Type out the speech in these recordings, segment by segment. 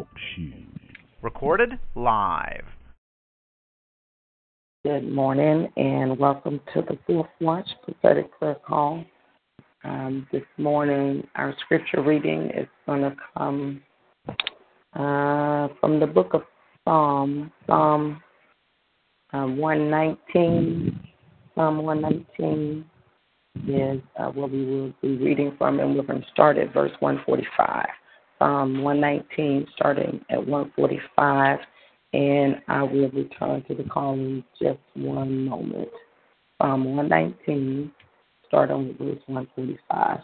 Talk Shoes. Recorded live. Good morning and welcome to the Fourth Watch Prophetic Prayer Call. Um, this morning, our scripture reading is going to come uh, from the book of Psalm, Psalm uh, 119. Psalm 119 is uh, what we will be reading from, and we're going to start at verse 145. Um, Psalm 119, starting at 145, and I will return to the call in just one moment. Um, Psalm 119, starting with verse 145.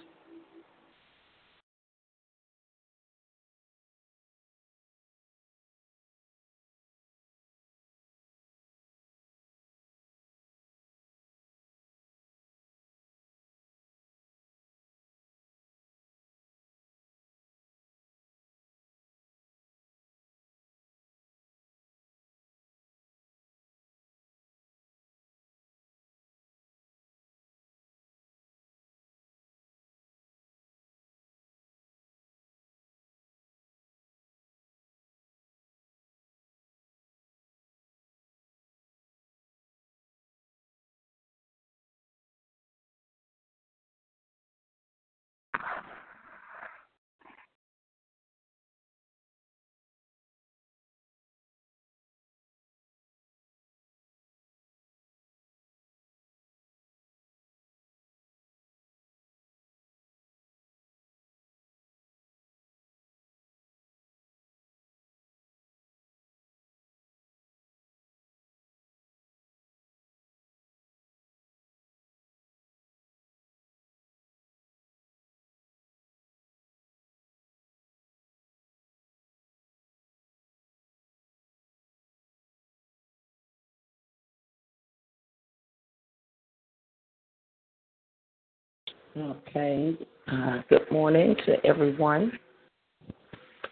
Okay. Uh, good morning to everyone.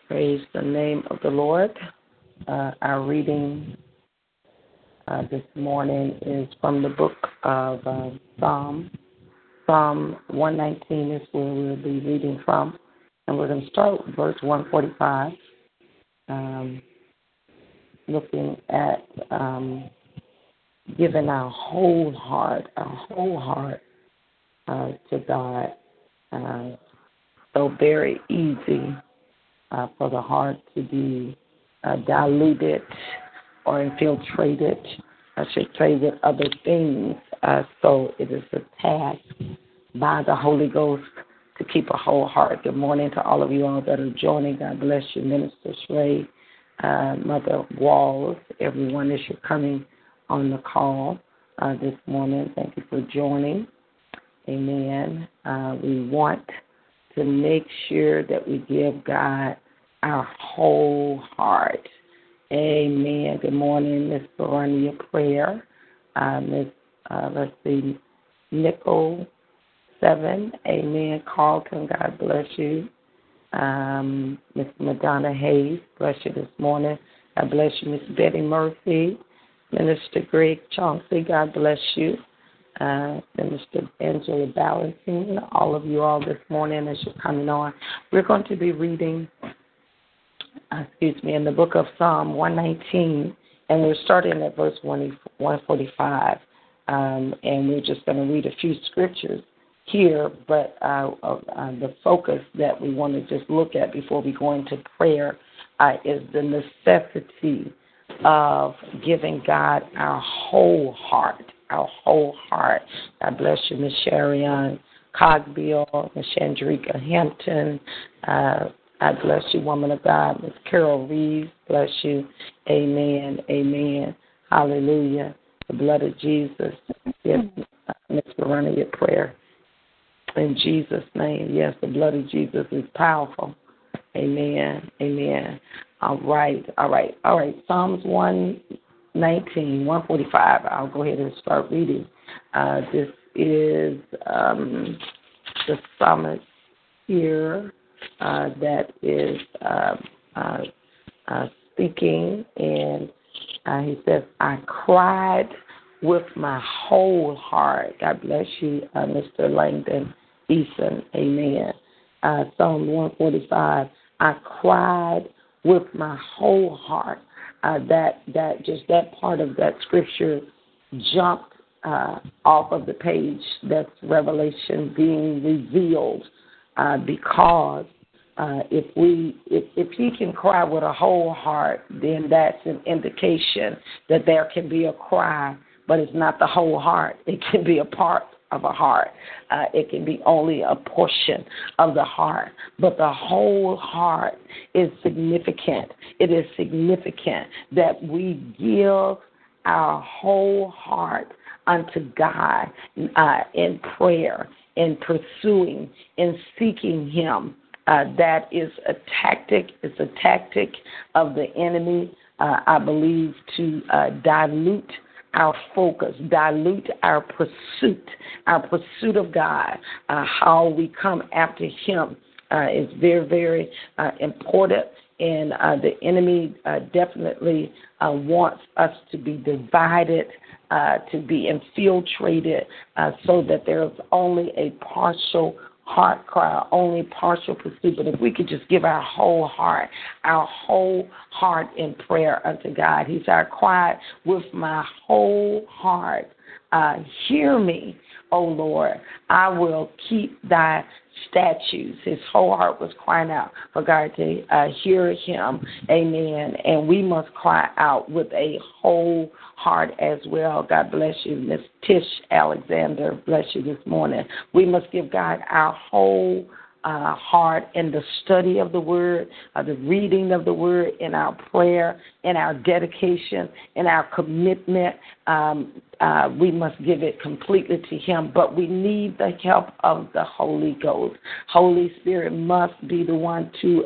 Praise the name of the Lord. Uh, our reading uh, this morning is from the book of uh, Psalm. Psalm 119 is where we'll be reading from. And we're going to start with verse 145, um, looking at um, giving our whole heart, our whole heart uh, to God. Uh, so very easy uh, for the heart to be uh, diluted or infiltrated, I should say, with other things. Uh, so it is a task by the Holy Ghost to keep a whole heart. Good morning to all of you all that are joining. God bless you, Minister Shrey, uh, Mother Walls, everyone that you're coming on the call uh, this morning. Thank you for joining. Amen. Uh, we want to make sure that we give God our whole heart. Amen. Good morning, Miss Veronica Prayer. Uh, Miss, uh, let's see, Nickel Seven. Amen. Carlton, God bless you. Um, Miss Madonna Hayes, bless you this morning. God bless you, Miss Betty Murphy. Minister Greg Chauncey, God bless you uh, Minister Angela Ballantine, all of you all this morning as you're coming on. We're going to be reading, uh, excuse me, in the book of Psalm 119, and we're starting at verse 145. Um, and we're just going to read a few scriptures here, but uh, uh, the focus that we want to just look at before we go into prayer uh, is the necessity of giving God our whole heart our whole heart. God bless you, Miss Sherian Cogbill, Miss Chandrika Hampton. Uh, God bless you, woman of God. Miss Carol Reeves, bless you. Amen. Amen. Hallelujah. The blood of Jesus. Yes, Miss Veronica, your prayer. In Jesus' name. Yes, the blood of Jesus is powerful. Amen. Amen. All right. All right. All right. Psalms 1 19, 145. I'll go ahead and start reading. Uh, this is um, the psalmist here uh, that is uh, uh, uh speaking, and uh, he says, I cried with my whole heart. God bless you, Mr. Langdon Eason. Amen. Psalm 145. I cried with my whole heart. Uh, that that just that part of that scripture jumped uh, off of the page. That's Revelation being revealed uh, because uh, if we if, if he can cry with a whole heart, then that's an indication that there can be a cry, but it's not the whole heart. It can be a part of a heart. Uh, it can be only a portion of the heart, but the whole heart is significant. It is significant that we give our whole heart unto God uh, in prayer, in pursuing, in seeking Him. Uh, that is a tactic. It's a tactic of the enemy, uh, I believe, to uh, dilute our focus, dilute our pursuit, our pursuit of God, uh, how we come after Him uh, is very, very uh, important. And uh, the enemy uh, definitely uh, wants us to be divided, to be infiltrated, so that there's only a partial heart cry, only partial pursuit. But if we could just give our whole heart, our whole heart in prayer unto God, He said, I with my whole heart. Uh, hear me, O Lord. I will keep thy statutes. His whole heart was crying out for God to uh, hear him. Amen. And we must cry out with a whole heart as well. God bless you, Miss Tish Alexander. Bless you this morning. We must give God our whole uh, heart in the study of the Word, uh, the reading of the Word, in our prayer, in our dedication, in our commitment. Um, uh, we must give it completely to Him, but we need the help of the Holy Ghost. Holy Spirit must be the one to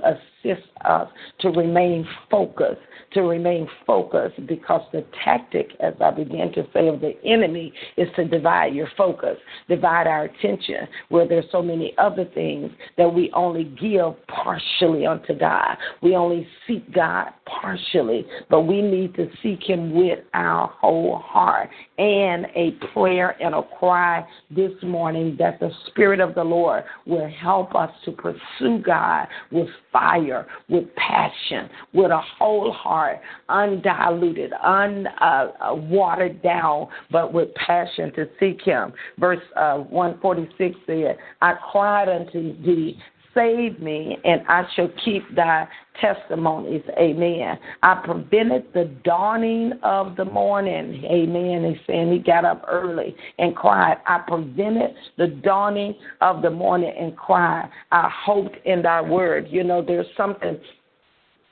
assist us to remain focused to remain focused because the tactic, as I began to say, of the enemy is to divide your focus, divide our attention, where there's so many other things that we only give partially unto God. We only seek God partially, but we need to seek Him with our whole heart and a prayer and a cry this morning that the Spirit of the Lord will help us to pursue God with fire, with passion, with a whole heart, undiluted, unwatered uh, down, but with passion to seek Him. Verse uh, 146 said, I cried unto thee save me, and I shall keep thy testimonies. Amen. I prevented the dawning of the morning. Amen. He's saying he got up early and cried. I prevented the dawning of the morning and cried. I hoped in thy word. You know, there's something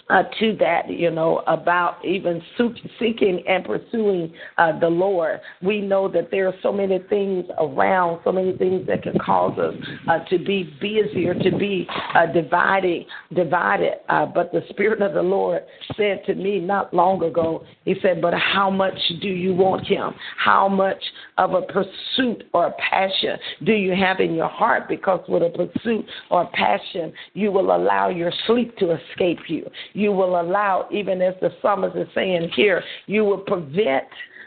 uh, to that, you know, about even seeking and pursuing uh, the Lord. We know that there are so many things around, so many things that can cause us uh, to be busy to be uh, divided. Divided, uh, but the Spirit of the Lord said to me not long ago. He said, "But how much do you want Him? How much of a pursuit or a passion do you have in your heart? Because with a pursuit or a passion, you will allow your sleep to escape you you will allow, even as the psalmist is saying here, you will prevent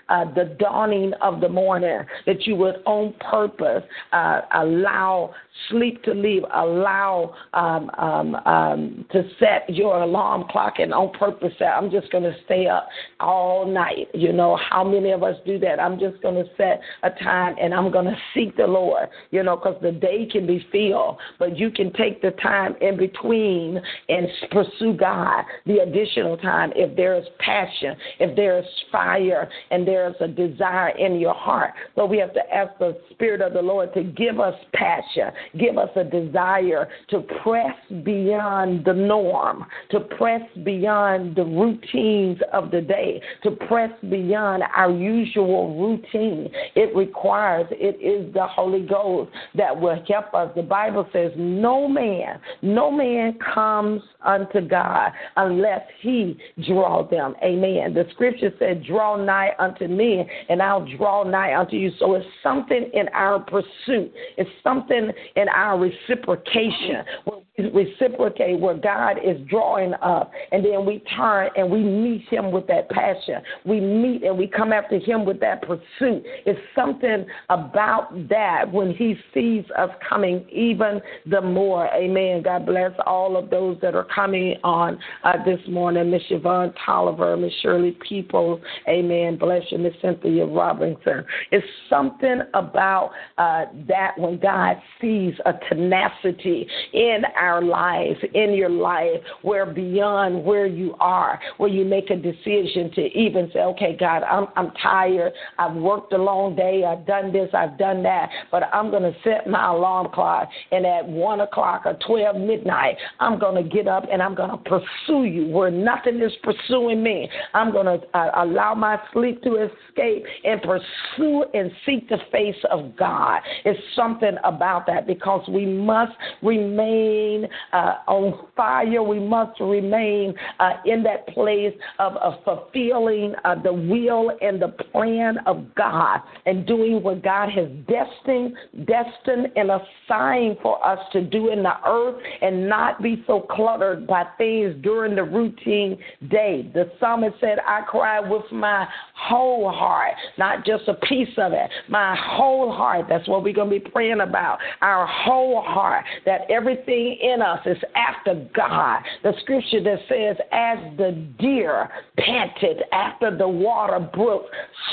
uh, the dawning of the morning, that you would on purpose uh, allow sleep to leave, allow um, um, um, to set your alarm clock and on purpose say, I'm just going to stay up all night. You know, how many of us do that? I'm just going to set a time and I'm going to seek the Lord, you know, because the day can be filled, but you can take the time in between and pursue God, the additional time if there is passion, if there is fire, and there there's a desire in your heart. So we have to ask the Spirit of the Lord to give us passion, give us a desire to press beyond the norm, to press beyond the routines of the day, to press beyond our usual routine. It requires, it is the Holy Ghost that will help us. The Bible says, No man, no man comes unto God unless he draw them. Amen. The scripture said, Draw nigh unto me, and I'll draw nigh unto you. So it's something in our pursuit, it's something in our reciprocation where we reciprocate where God is drawing up, and then we turn and we meet Him with that passion. We meet and we come after Him with that pursuit. It's something about that when He sees us coming even the more. Amen. God bless all of those that are coming on uh, this morning. Miss Yvonne Tolliver, Miss Shirley People. Amen. Bless you, Miss Cynthia Robinson. It's something about uh, that when God sees a tenacity in our lives, in your life, where beyond where you are, where you make a decision to even say, okay, God, I'm, I'm tired. I've worked a long day. I've done this. I've done that. But I'm going to set my alarm clock. And at 1 o'clock or 12 midnight, I'm going to get up and I'm going to pursue you where nothing is pursuing me. I'm going to uh, allow my sleep to escape and pursue and seek the face of God. It's something about that because we must remain uh, on fire. We must remain uh, in that place of, of fulfilling uh, the will and the plan of God and doing what God has destined, destined and assigned for us to do in the earth and not be so cluttered by things during the routine day. The psalmist said, I cry with my whole heart, not just a piece of it, my whole heart. That's what we're going to be praying about. Our whole heart, that everything in us is after God. The scripture that says, As the deer panted after the water brook,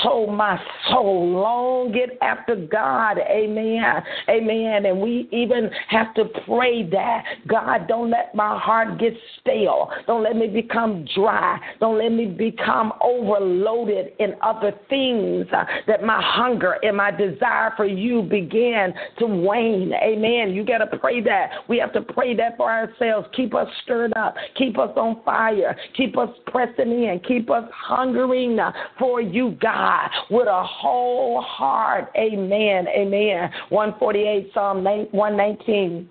so my soul longeth after God. Amen. Amen. And we even have to pray that God, don't let my heart get stale. Don't let me become dry. Don't let me become overloaded in other things that my hunger and my desire for you began to wane. Amen. You got to pray that. We have to pray that for ourselves. Keep us stirred up. Keep us on fire. Keep us pressing in. Keep us hungering for you, God, with a whole heart. Amen. Amen. 148 Psalm 119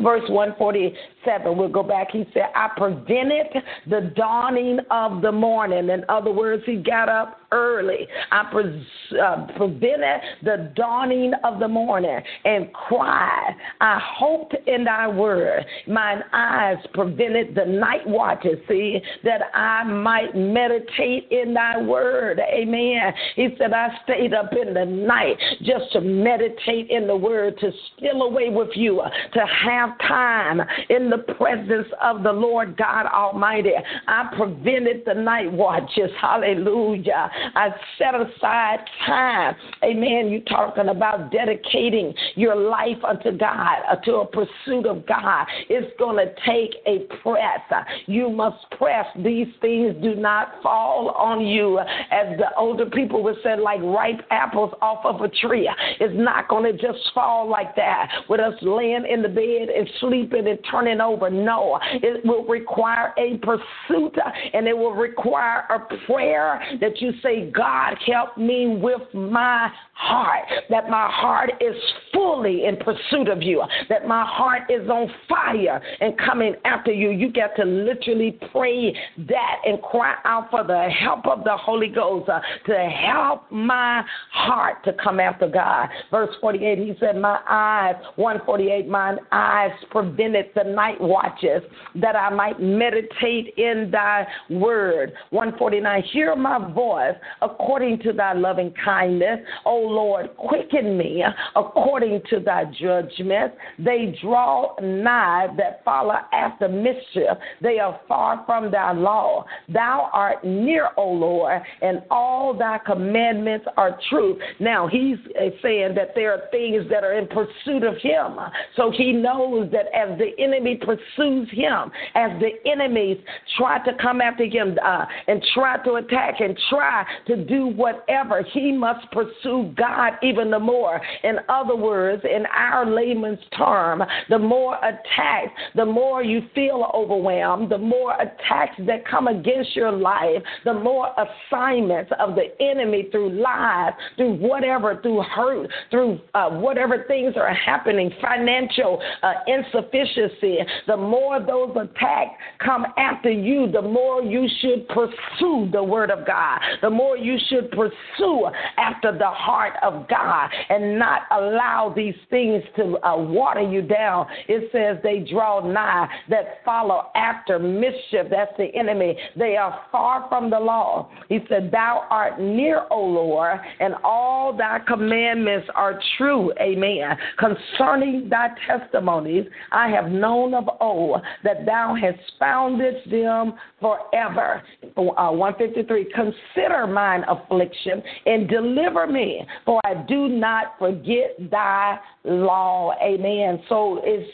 verse 147. We'll go back. He said, I prevented the dawning of the morning. In other words, he got up early. I uh, prevented the dawning of the morning and cried. I hoped in thy word. Mine eyes prevented the night watches, see, that I might meditate in thy word. Amen. He said, I stayed up in the night just to meditate in the word, to steal away with you, to have time in the presence of the Lord God Almighty. I prevented the night watches. Hallelujah. I set aside time. Amen. You're talking about dedicating your life unto God, uh, to a pursuit of God. It's going to take a press. You must press. These things do not fall on you. As the older people would say, like ripe apples off of a tree. It's not going to just fall like that with us laying in the bed and sleeping and turning over. No, it will require a pursuit and it will require a prayer that you say, God, help me with my heart, that my heart is fully in pursuit of you, that my heart is on fire and coming after you. You got to literally pray that and cry out for the help of the Holy Ghost uh, to help my heart to come after God. Verse 48, he said, My eyes, 148, mine eyes prevented the night watches that I might meditate in thy word. 149, hear my voice according to thy loving kindness. O Lord, quicken me according to thy judgment. They draw nigh that follow after mischief. They are far from thy law. Thou art near, O Lord, and all thy commandments are true. Now, he's saying that there are things that are in pursuit of him. So he knows that as the enemy pursues him, as the enemies try to come after him uh, and try to attack and try to do whatever, he must pursue God even the more. In other words, in our layman's term, the more attacks, the more you feel overwhelmed, the more attacks that come against your life, the more assignments of the enemy through lies, through whatever, through hurt, through uh, whatever things are happening, financial uh, insufficiency, the more those attacks come after you, the more you should pursue the word of God. The more you should pursue after the heart of God and not allow these things to uh, water you down. It says they draw nigh that follow after mischief. That's the enemy. They are far from the law. He said, Thou art near, O Lord, and all thy commandments are true. Amen. Concerning thy testimonies, I have known of old that thou hast founded them forever. Uh, 153 Consider mine affliction and deliver me, for I do not forget thy law. Amen. So it's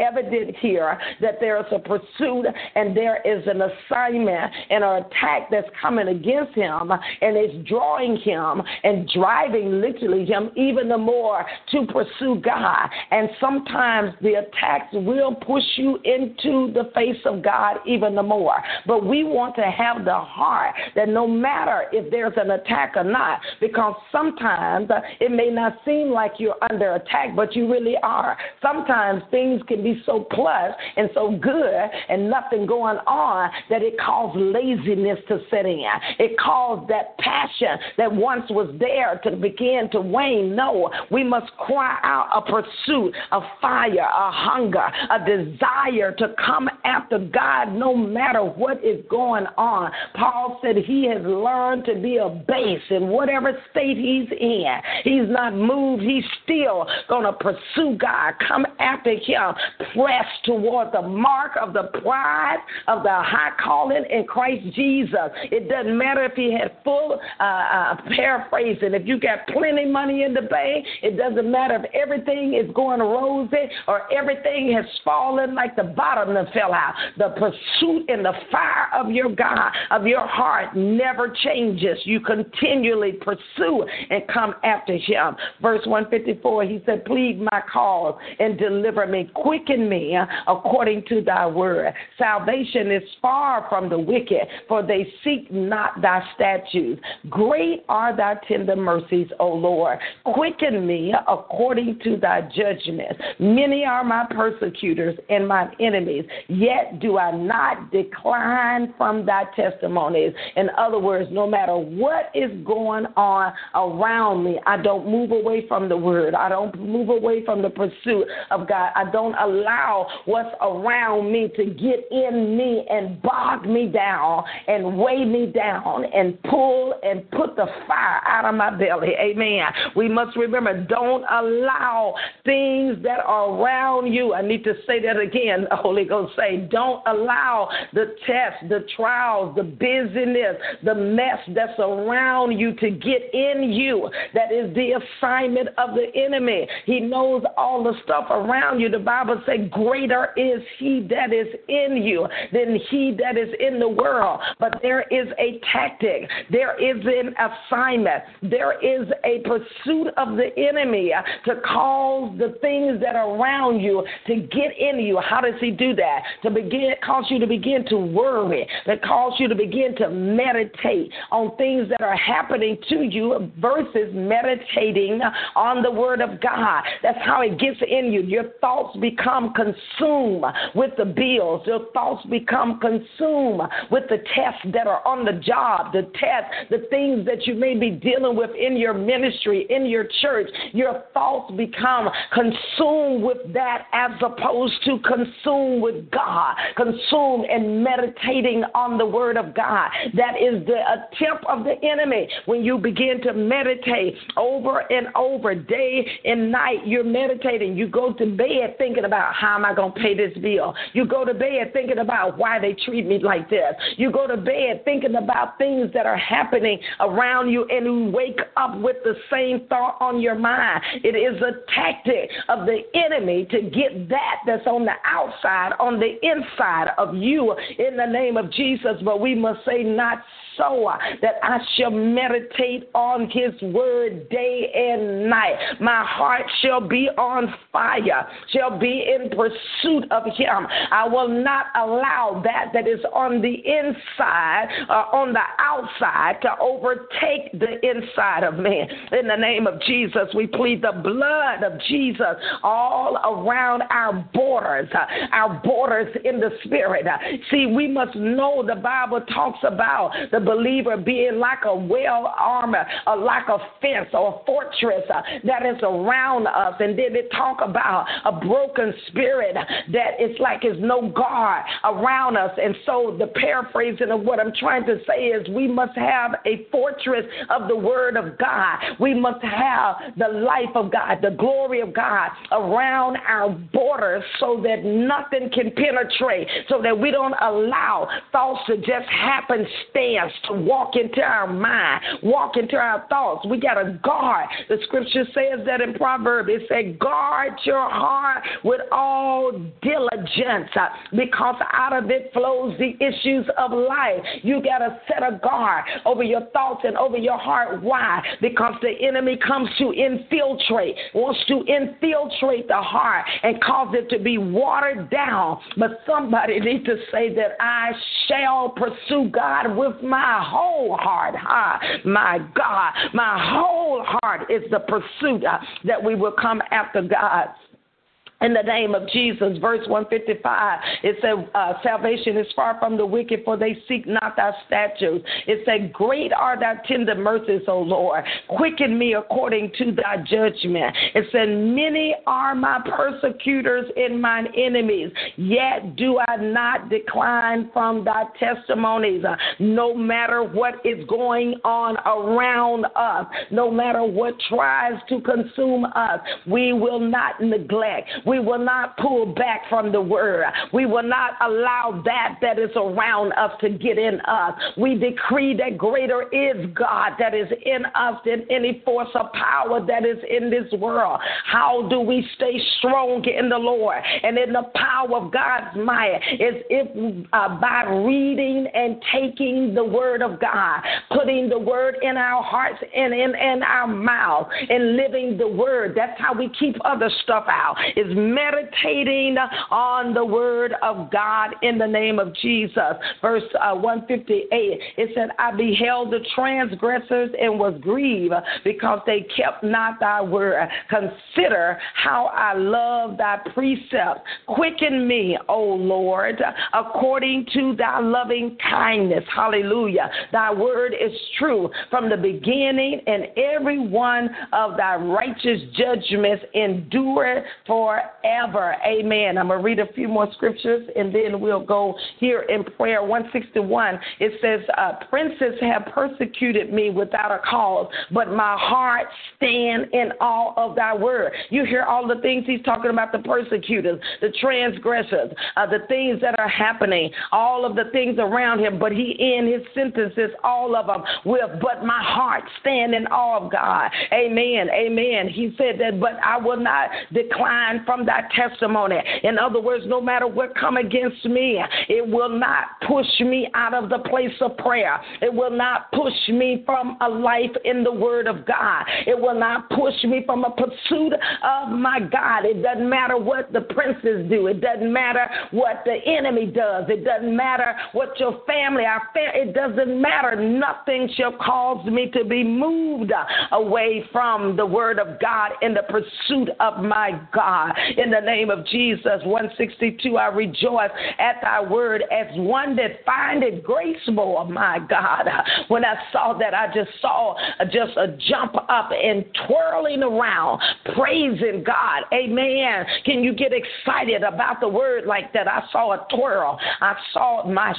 evident here that there is a pursuit and there is an assignment and an attack that's coming against him and it's drawing him and driving literally him even the more to pursue God. And sometimes the attacks will push you into the face of God even the more. But we want to have the heart that no matter if there's an attack or not, because sometimes it may not seem like you're under attack, but you really are. Sometimes things can be so plush and so good and nothing going on that it caused laziness to set in. It caused that passion that once was there to begin to wane. No, we must cry out a pursuit, a fire, a hunger, a desire to come after God no matter what is going on. Paul said he has learned to be a base in whatever state he's in. He's not moved. He's still going to pursue God, come after him, press toward the mark of the prize of the high calling in Christ Jesus. It doesn't matter if he had full, uh, uh, paraphrasing, if you got plenty money in the bank, it doesn't matter if everything is going rosy or everything has fallen like the bottom that fell out. The pursuit and the fire of your God, of your heart, never changes. You continually pursue and come after him. Verse 154, he said, Plead my cause and deliver me. Quicken me uh, according to thy word. Salvation is far from the wicked, for they seek not thy statutes. Great are thy tender mercies, O Lord. Quicken me according to thy judgments. Many are my persecutors and my enemies, yet do I not decline from thy testimonies. In other words, no matter what is going on around me, I don't move away from the word. I don't move away from the pursuit of God. I don't allow what's around me to get in me and bog me down and weigh me down and pull and put the fire out of my belly. Amen. We must remember don't allow things that are around you. I need to say that again. The Holy Ghost say, don't allow the tests, the trials, the busyness, the mess that's around you to get in you. That is the assignment of the enemy. He knows all the stuff around you. The Bible says, greater is he that is in you than he that is in the world. But there is a tactic, there is an assignment, there is a pursuit of the enemy to cause the things that are around you to get in you. How does he do that? To begin, cause you to begin to worry, that cause you to begin to meditate on things that are happening to you versus meditating on the word of God. That's how it gets in you. Your thoughts become consumed with the bills. Your thoughts become consumed with the tests that are on the job, the tests, the things that you may be dealing with in your ministry, in your church. Your thoughts become consumed with that as opposed to consumed with God, consumed and meditating on the Word of God. That is the attempt of the enemy. When you begin to meditate over and over, day and night, you're meditating. You go to bed thinking about how am I going to pay this bill. You go to bed thinking about why they treat me like this. You go to bed thinking about things that are happening around you, and you wake up with the same thought on your mind. It is a tactic of the enemy to get that that's on the outside, on the inside of you in the name of Jesus. But we must say, not so that I shall meditate on his word day and night. My heart shall be on fire, shall be in pursuit of him. I will not allow that that is on the inside, uh, on the outside, to overtake the inside of me. In the name of Jesus, we plead the blood of Jesus all around our borders. Uh, our borders in the spirit. Uh, see, we must know the Bible talks about the believer being like a well armor, uh, like a fence or a fortress uh, that is around us. And then it talk about a broken spirit that it's like there's no guard around us. And so the paraphrasing of what I'm trying to say is we must have a fortress of the word of God. We must have the life of God, the glory of God around our borders so that nothing can penetrate, so that we don't allow thoughts to just happen stance to walk into our mind, walk into our thoughts. We got to guard. The scripture says that in Proverbs, it said, guard your heart with all diligence uh, because out of it flows the issues of life. You got to set a guard over your thoughts and over your heart. Why? Because the enemy comes to infiltrate, wants to infiltrate the heart and cause it to be watered down. But somebody needs to say that I shall pursue God with my whole heart. Ah, my God, my whole heart is the pursuit uh, that we will come after God in the name of Jesus. Verse 155, it said, uh, Salvation is far from the wicked, for they seek not thy statutes. It said, Great are thy tender mercies, O Lord. Quicken me according to thy judgment. It said, Many are my persecutors and mine enemies, yet do I not decline from thy testimonies. Uh, no matter what is going on around us, no matter what tries to consume us, we will not neglect. We will not pull back from the word. We will not allow that that is around us to get in us. We decree that greater is God that is in us than any force of power that is in this world. How do we stay strong in the Lord and in the power of God's might? Is if uh, by reading and taking the word of God, putting the word in our hearts and in, in our mouth, and living the word. That's how we keep other stuff out. Is meditating on the word of God in the name of Jesus. Verse uh, 158, it said, I beheld the transgressors and was grieved because they kept not thy word. Consider how I love thy precepts. Quicken me, O Lord, according to thy loving kindness. Hallelujah. Thy word is true from the beginning, and every one of thy righteous judgments endure for forever. Amen. I'm going to read a few more scriptures and then we'll go here in prayer. 161, it says, uh, Princes have persecuted me without a cause, but my heart stand in awe of thy word. You hear all the things he's talking about the persecutors, the transgressors, uh, the things that are happening, all of the things around him, but he in his sentences, all of them with, but my heart stand in awe of God. Amen. Amen. He said that, but I will not decline from that testimony. In other words, no matter what come against me, it will not push me out of the place of prayer. It will not push me from a life in the Word of God. It will not push me from a pursuit of my God. It doesn't matter what the princes do. It doesn't matter what the enemy does. It doesn't matter what your family, our fa- it doesn't matter. Nothing shall cause me to be moved away from the Word of God in the pursuit of my God in the name of Jesus. 162, I rejoice at thy word as one that findeth grace oh my God. When I saw that, I just saw just a jump up and twirling around, praising God. Amen. Can you get excited about the word like that? I saw a twirl. I saw my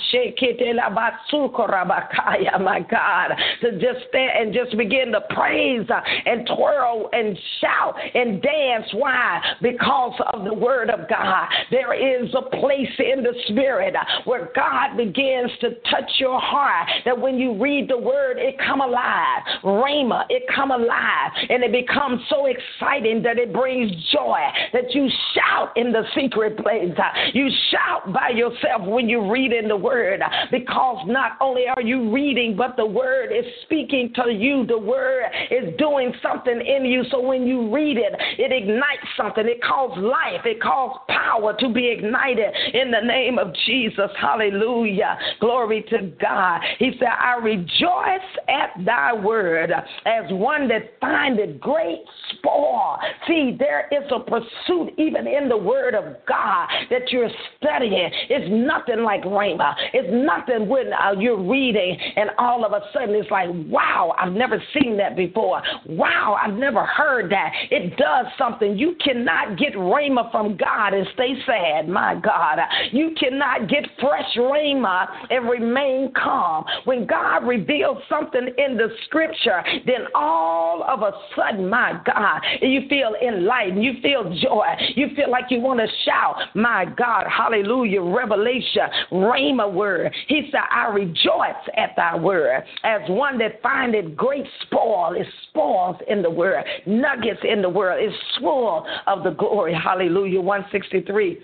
my God, to just stand and just begin to praise and twirl and shout and dance. Why? Because of the word of God. There is a place in the spirit where God begins to touch your heart that when you read the word, it come alive. Rhema, it come alive. And it becomes so exciting that it brings joy that you shout in the secret place. You shout by yourself when you read in the word because not only are you reading, but the word is speaking to you. The word is doing something in you. So when you read it, it ignites something. It causes life, it calls power to be ignited in the name of Jesus. Hallelujah. Glory to God. He said, I rejoice at thy word as one that findeth great spoil. See, there is a pursuit even in the word of God that you're studying. It's nothing like Rhema. It's nothing when uh, you're reading and all of a sudden it's like, wow, I've never seen that before. Wow, I've never heard that. It does something. You cannot get Rhema from God and stay sad, my God. You cannot get fresh Rhema and remain calm. When God reveals something in the scripture, then all of a sudden, my God, you feel enlightened. You feel joy. You feel like you want to shout, my God, hallelujah, revelation, Rhema word. He said, I rejoice at thy word as one that findeth great spoil. Is spoils in the word, nuggets in the world, Is full of the glory. Hallelujah. 163.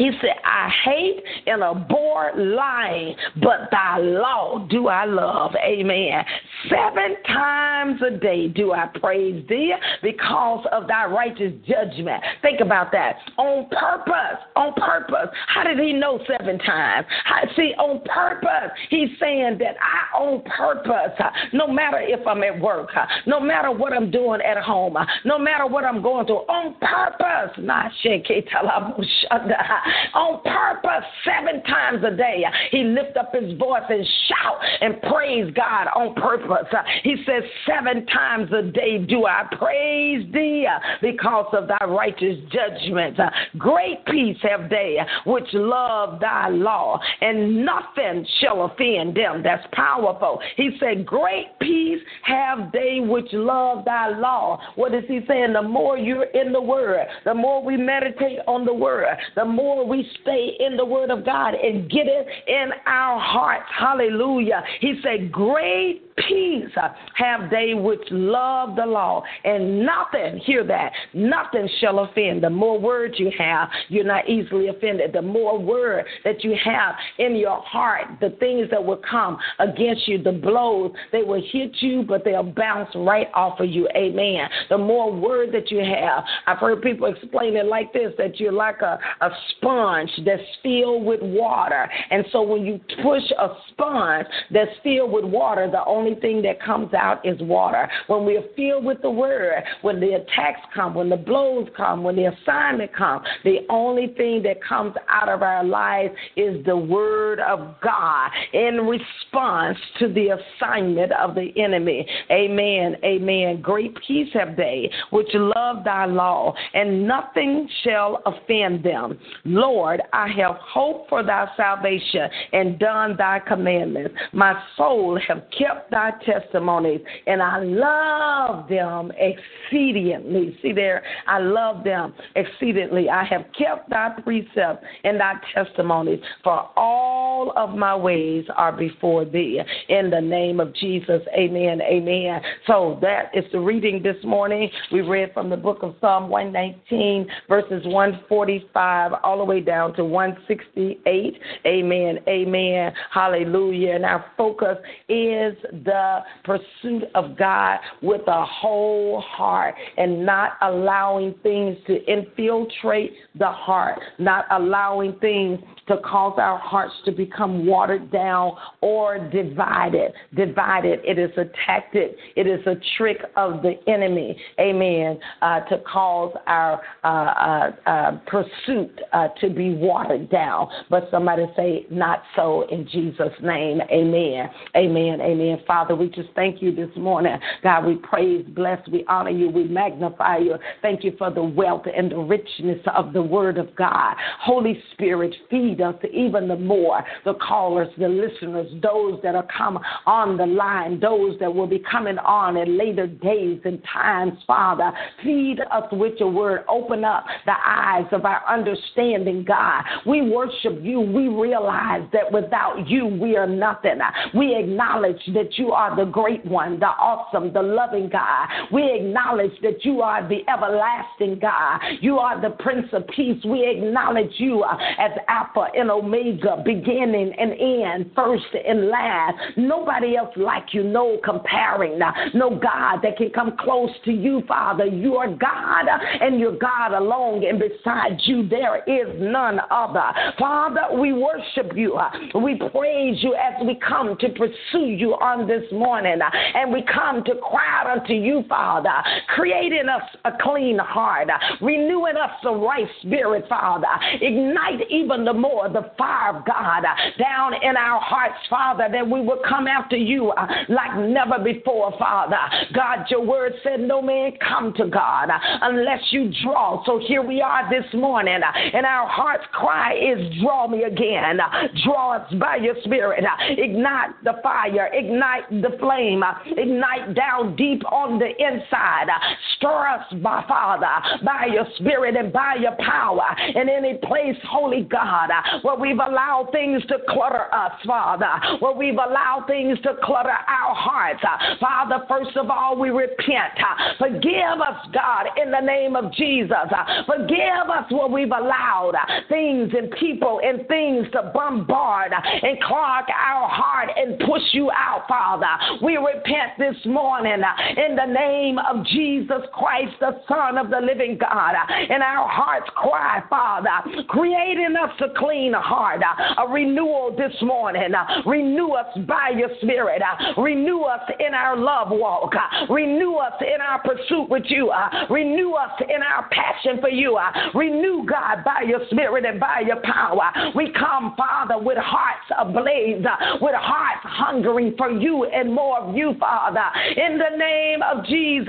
He said, I hate and abhor lying, but thy law do I love. Amen. Seven times a day do I praise thee because of thy righteous judgment. Think about that. On purpose. On purpose. How did he know seven times? How, see, on purpose. He's saying that I, on purpose, no matter if I'm at work, no matter what I'm doing at home, no matter what I'm going through, on purpose on purpose seven times a day. He lift up his voice and shout and praise God on purpose. He says, Seven times a day do I praise thee because of thy righteous judgment. Great peace have they which love thy law, and nothing shall offend them. That's powerful. He said, Great peace have they which love thy law. What is he saying? The more you're in the word, the more we meditate on the word, the more we stay in the Word of God and get it in our hearts. Hallelujah. He said, Great peace have they which love the law, and nothing, hear that, nothing shall offend. The more words you have, you're not easily offended. The more word that you have in your heart, the things that will come against you, the blows, they will hit you, but they'll bounce right off of you. Amen. The more word that you have, I've heard people explain it like this that you're like a, a sponge that's filled with water. And so when you push a sponge that's filled with water, the only thing that comes out is water. When we are filled with the word, when the attacks come, when the blows come, when the assignment comes, the only thing that comes out of our lives is the word of God in response to the assignment of the enemy. Amen. Amen. Great peace have they which love thy law, and nothing shall offend them. Lord, I have hoped for thy salvation and done thy commandments. My soul have kept thy testimonies, and I love them exceedingly. See there, I love them exceedingly. I have kept thy precepts and thy testimonies, for all of my ways are before thee. In the name of Jesus, amen, amen. So that is the reading this morning. We read from the book of Psalm 119, verses 145 all the way down to 168. Amen. Amen. Hallelujah. And our focus is the pursuit of God with a whole heart and not allowing things to infiltrate the heart, not allowing things to cause our hearts to become watered down or divided. Divided. It is a tactic, it is a trick of the enemy, amen, uh, to cause our uh, uh, uh pursuit uh, to be watered down. But somebody say, not so in Jesus' name, amen. Amen, amen. Father, we just thank you this morning. God, we praise, bless, we honor you, we magnify you. Thank you for the wealth and the richness of the word of God. Holy Spirit, feed us even the more. The callers, the listeners, those that are come on the line, those that will be coming on in later days and times, Father. Feed us with your word. Open up the eyes of our understanding, God. We worship you. We realize that without you, we are nothing. We acknowledge that you are the great one, the awesome, the loving God. We acknowledge that you are the everlasting God. You are the Prince of Peace. We acknowledge you uh, as Alpha and Omega, beginning and end, first and last. Nobody else like you, no comparing, uh, no God that can come close to you, Father. You are God uh, and you're God alone, and beside you there is none other. Father, we worship you. We praise you as we come to pursue you on this morning, and we come to cry out unto you, Father, creating us a clean heart, renewing us a right spirit, Father. Ignite even the more the fire of God down in our hearts, Father, that we will come after you like never before, Father. God, your word said, No man come to God unless you draw. So here we are this morning, and our heart's cry is, Draw me again. Draw us by your spirit. Ignite the fire, ignite the flame, ignite down deep on the inside. Stir us, by Father, by your spirit and by your power. In any place, Holy God, where we've allowed things to clutter us, Father, where we've allowed things to clutter our hearts. Father, first of all, we repent. Forgive us, God, in the name of Jesus. Forgive us what we've allowed Uh, things and people and things to bombard uh, and clog our heart and push you out, Father. We repent this morning uh, in the name of Jesus Christ, the Son of the living God. And our hearts cry, Father, creating us a clean heart, a renewal this morning. Renew us by your spirit. Renew us in our love walk. Renew us in our pursuit with you. Renew us in our passion for you. Renew, God, by your spirit and by your power. We come, Father, with hearts ablaze, with hearts hungering for you and more of you, Father. In the name of Jesus,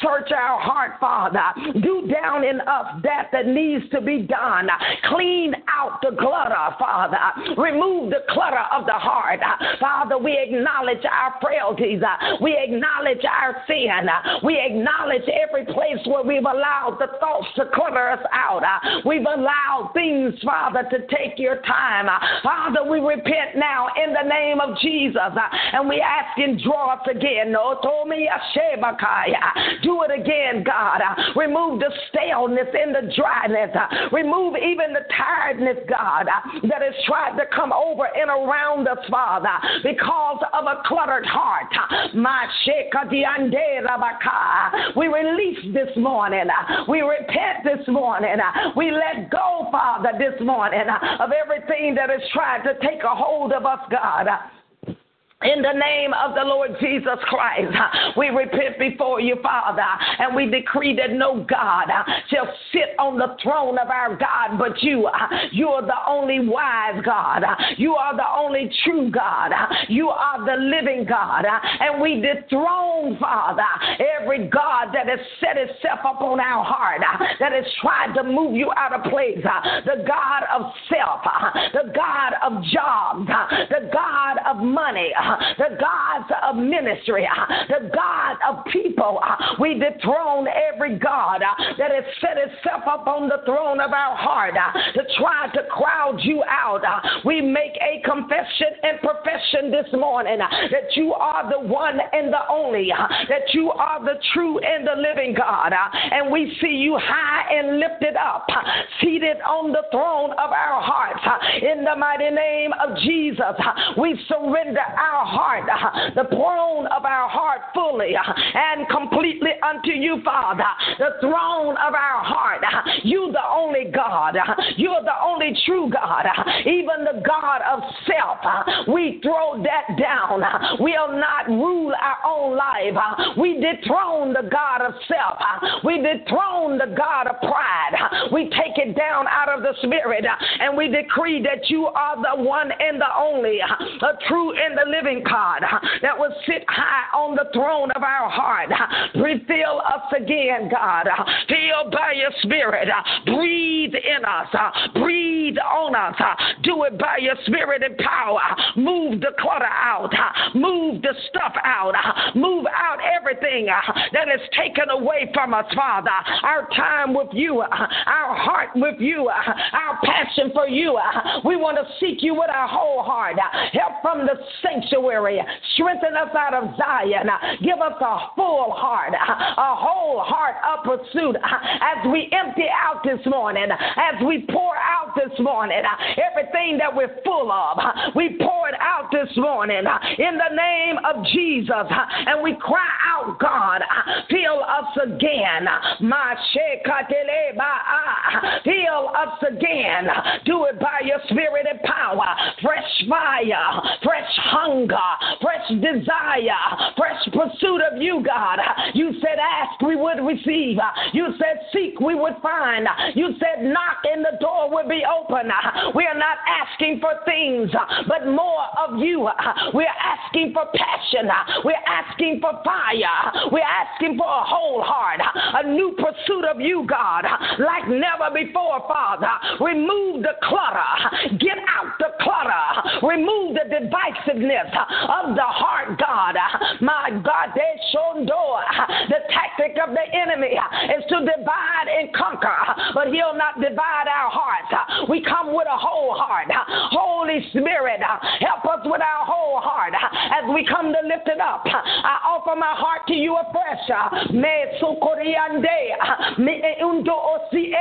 search our heart, Father. Do down in us that that needs to be done. Clean out the clutter, Father. Remove the clutter of the heart. Father, we acknowledge our frailties. We acknowledge our sin. We acknowledge every place where we've allowed the thoughts to clutter us out. We've allowed things, Father, to take your time. Father, we repent now in the name of Jesus. And we ask and draw us again. Do it again, God. Remove the staleness and the dryness. Remove even the tiredness, God, that has tried to come over and around us, Father, because of a cluttered heart. We release this morning. We repent this morning. We let go, Father, this morning uh, of everything that has tried to take a hold of us, God. Uh, In the name of the Lord Jesus Christ, we repent before you, Father, and we decree that no God shall sit on the throne of our God but you. You are the only wise God. You are the only true God. You are the living God. And we dethrone, Father, every God that has set itself up on our heart, that has tried to move you out of place. The God of self, the God of jobs, the God of money the gods of ministry, uh, the God of people. Uh, we dethrone every God uh, that has set itself up on the throne of our heart to try to crowd you out. We make a confession and profession this morning that you are the one and the only, that you are the true and the living God. And we see you high and lifted up, seated on the throne of our hearts. In the mighty name of Jesus, we surrender our our heart, the throne of our heart fully and completely unto you, Father. The throne of our heart. You the only God. You're the only true God. Even the God of self. We throw that down. We'll not rule our own life. We dethrone the God of self. We dethrone the God of pride. We take it down out of the spirit and we decree that you are the one and the only, a true and the living living God that will sit high on the throne of our heart. Refill us again, God. Fill by your spirit. Breathe in us. Breathe on us. Uh, do it by your spirit and power. Move the the clutter out. Uh, move the stuff out. Uh, move out everything that is taken away from us, Father. Our time with you, our heart with you, our passion for you. We want to seek you with our whole heart. Help from the sanctuary. Strengthen us out of Zion. Give us a full heart, a whole heart of pursuit as we empty out this morning, as we pour out this morning everything that we're full of. We pour it out this morning in the name of Jesus and we cry out, God, fill us again. Fill us again. Do it by your spirit and power. Fresh fire, fresh hunger, fresh desire, fresh pursuit of you, God. You said, ask, we would receive. You said, seek, we would find. You said, knock, and the door would be open. We are not asking for things, but more of you. We are asking for passion. We're asking for fire. We're asking for a whole heart, a new pursuit of you, God, like never before, Father. Remove the clutter. Get out the clutter. Remove the divisiveness of the heart, God. My God, they door. The tactic of the enemy is to divide and conquer, but he'll not divide our hearts. We come with a whole heart. Holy Spirit, help us with our whole heart as we come to lift it up. I offer my heart to you afresh. Me sukoriande, me undo osie,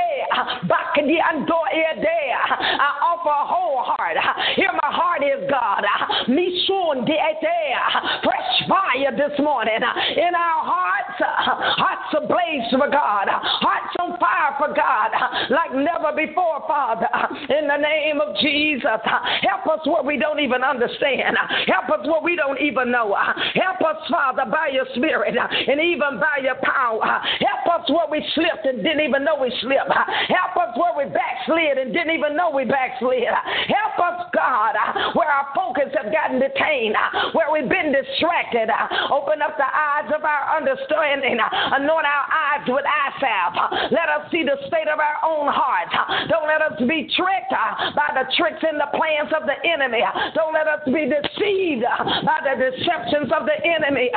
bakdi ando. I offer a whole heart. Here my heart is, God. Me shun uh, Fresh fire this morning uh, in our hearts, uh, hearts ablaze for God, hearts on fire for God, like never before, Father. In the name of Jesus, help us where we don't even understand. Help us where we don't even know. Help us, Father, by your Spirit and even by your power. Help us where we slipped and didn't even know we slipped. Help us where we backslid and didn't even know we backslid. Help us, God, where our focus have gotten detained, uh, where we've been distracted. Uh, open up the eyes of our understanding. Uh, anoint our eyes with eye salve. Let us see the state of our own hearts. Don't let us be tricked by the tricks and the plans of the enemy. Don't let us be deceived by the deceptions of the enemy.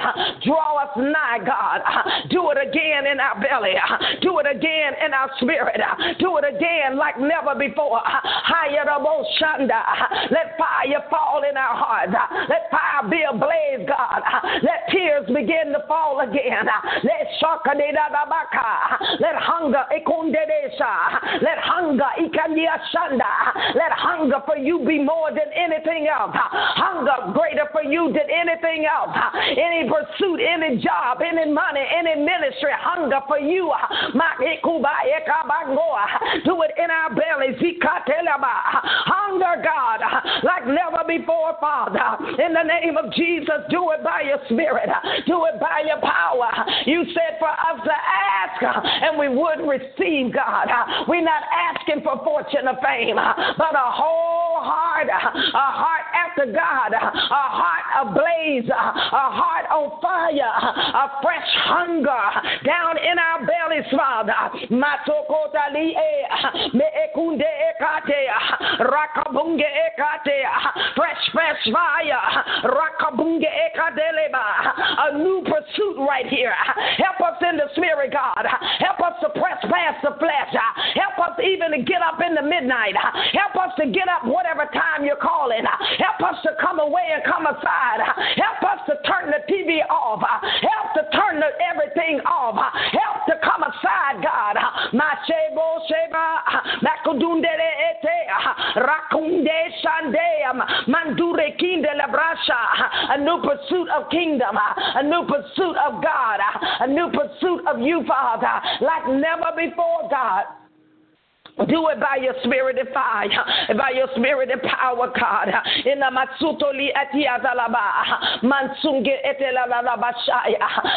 Draw us nigh, God. Do it again in our belly. Do it again in our spirit. Do it again like never before. Let fire fall in our Let fire be ablaze, God. Let tears begin to fall again. Let let hunger let hunger let hunger for you be more than anything else. Hunger greater for you than anything else. Any pursuit, any job, any money, any ministry, hunger for you. Do it in our bellies. Hunger, God, like never before, Father. In the name of Jesus, do it by your spirit. Do it by your power. You said for us to ask and we would receive, God. We're not asking for fortune or fame, but a whole heart, a heart after God, a heart ablaze, a heart on fire, a fresh hunger down in our bellies, Father. Fresh, fresh A new pursuit right here. Help us in the spirit, God. Help us to press past the flesh. Help us even to get up in the midnight. Help us to get up whatever time you're calling. Help us to come away and come aside. Help us to turn the TV off. Help to turn the, everything off. Help to come aside, God. Mandure a new pursuit of kingdom, a new pursuit of God, a new pursuit of you, Father, like never before, God. Do it by your spirit and fire, by your spirit and power, God. In the.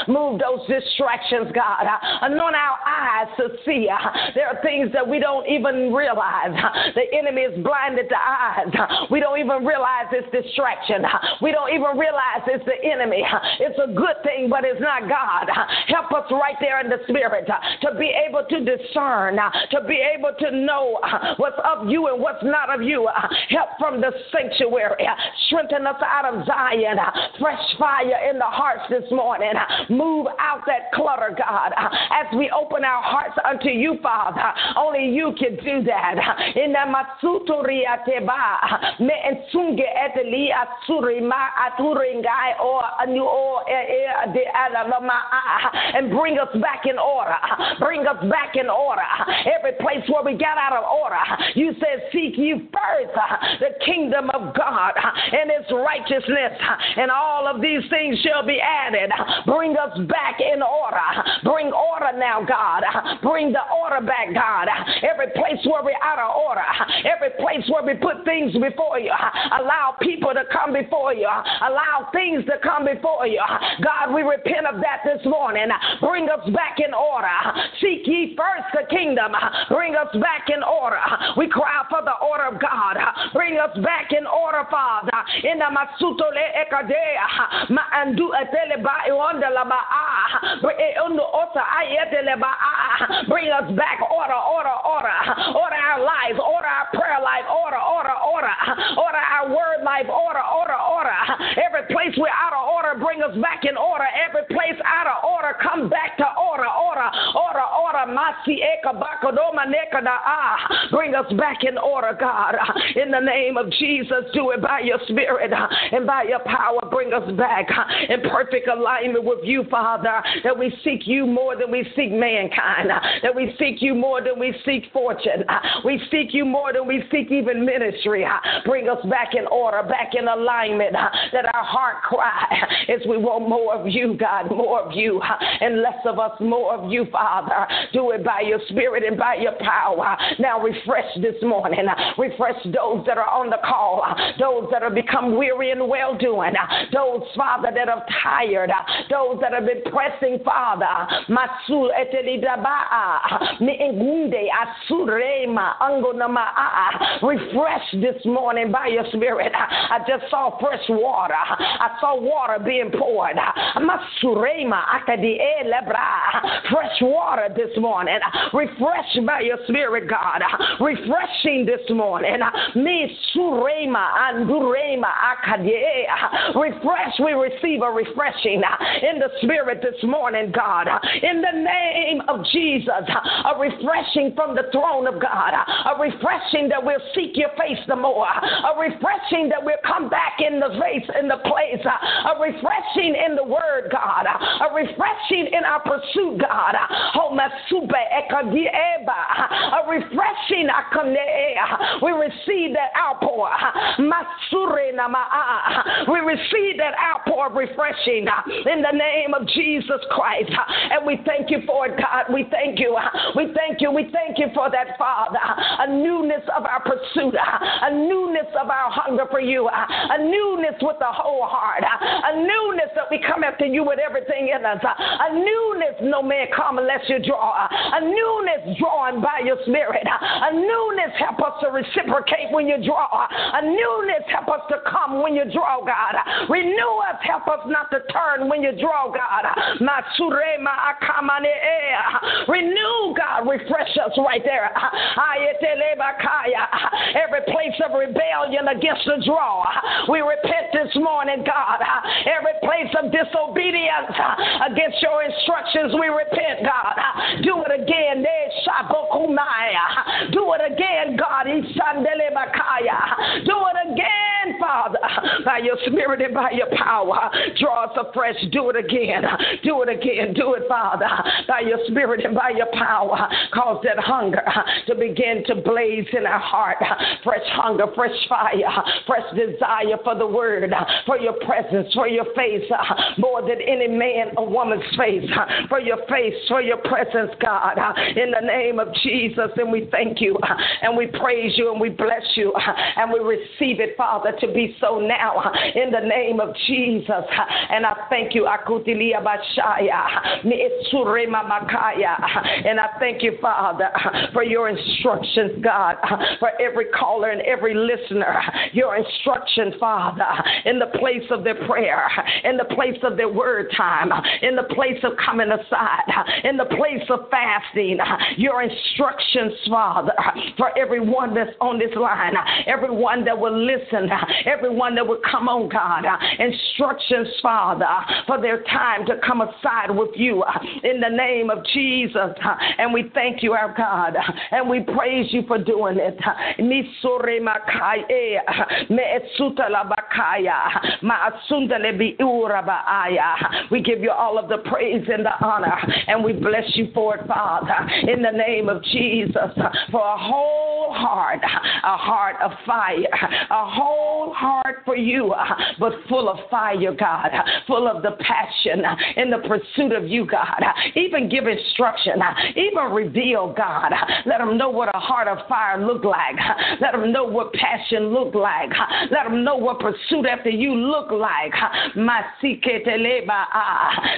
Move those distractions, God. Anoint our eyes to see. There are things that we don't even realize. The enemy is blinded the eyes. We don't even realize it's distraction. We don't even realize it's the enemy. It's a good thing, but it's not God. Help us right there in the spirit to be able to discern, to be able to know uh, what's of you and what's not of you. Uh, help from the sanctuary. Uh, strengthen us out of Zion. Fresh fire in the hearts this morning. Move out that clutter, God, as we open our hearts unto you, Father. Only you can do that. In the Matsutoria Teba, me ensunge eteli atsuri ma aturingai or anu o de alalama and bring us back in order. Bring us back in order. Every place where we got out of order, you said, Seek ye first uh, the kingdom of God uh, and its righteousness, uh, and all of these things shall be added. Bring us back in order. Bring order now, God. Bring the order back, God. Every place where we're out of order, every place where we put things before you, allow people to come before you, allow things to come before you. God, we repent of that this morning. Bring us back in order. Seek ye first the kingdom. Bring us back in order. We cry for the order of God. Bring us back in order, Father. In the masuto le ekadea ma andu atele ba ionda la ba a undo ota ayete le ba a. Bring us back order order order. Order our lives order our prayer life order order order. Order our word life order order order. Every place we're out of order bring us back in order. Every place out of order come back to order order. Order order. Masi eka bakodoma nekada ah bring us back in order God. In the name of Jesus do it by your spirit and by your power. Bring us back in perfect alignment with you Father that we seek you more than we seek mankind that we seek you more than we seek fortune. We seek you more than we seek even ministry. Bring us back in order back in alignment that our heart cry is we want more of you God more of you and less of us more of you Father. Do it by your spirit and by your power Uh, now refresh this morning. Uh, refresh those that are on the call. Uh, those that have become weary and well doing those Father that are tired. Those that have been pressing Father. Masul etelidabaa me engunde asurema angonama refresh this morning by your spirit. I just saw fresh water. I saw water being poured. Masurema akadi eh, lebra fresh water this morning. Refresh by your spirit God. Refreshing this morning. Me surema andurema akadi refresh we receive a refreshing in the spirit this morning God. In the name of Jesus a refreshing from the throne of God. A refreshing that we'll seek your face the more. A refreshing that we'll come back in the face in the place. A refreshing in the word God. A refreshing in our pursuit God. A refreshing. We receive that outpour. We receive that outpour of refreshing in the name of Jesus Christ. And we thank you for it God. We thank you. We thank you. We thank you for that Father. A newness of our pursuit. A newness of our hunger for you. A newness with the whole heart. A newness that we come after you with everything in us. A newness no man come unless you draw. A newness drawn by your spirit a newness help us to reciprocate when you draw. A newness help us to come when you draw God. Renew us help us not to turn when you draw God. Renew God. Refresh us right there. Every place of rebellion against the draw. We repent this morning God. Every place of disobedience against your instructions we repent God. Do it again do it again God. Do it again Father. By your spirit and by your power draw us afresh. Do it again. Do it again. Do it Father. By your spirit and by your power cause that hunger to begin to blaze in our heart. Fresh hunger fresh fire fresh desire for the word for your presence for your face more than any man or woman's face for your face for your presence God. In the name of Jesus and we thank you uh, and we praise you and we bless you uh, and we receive it Father to be so now now in the name of Jesus. And I thank you, Makaya. And I thank you, Father, for your instructions, God, for every caller and every listener, your instruction, Father, in the place of their prayer, in the place of their word time, in the place of coming aside, in the place of fasting, your instructions, Father, for everyone that's on this line, everyone that will listen, everyone that will come on, God, instructions, Father, for their time to come aside with you in the name of Jesus. And we thank you, our God, and we praise you for doing it. We give you all of the praise and the honor, and we bless you for it, Father, in the name of Jesus, for a whole heart, a heart of fire, a whole heart for you, but full of fire, God, full of the passion in the pursuit of you, God. Even give instruction, even reveal, God. Let them know what a heart of fire look like. Let them know what passion look like. Let them know what pursuit after you look like.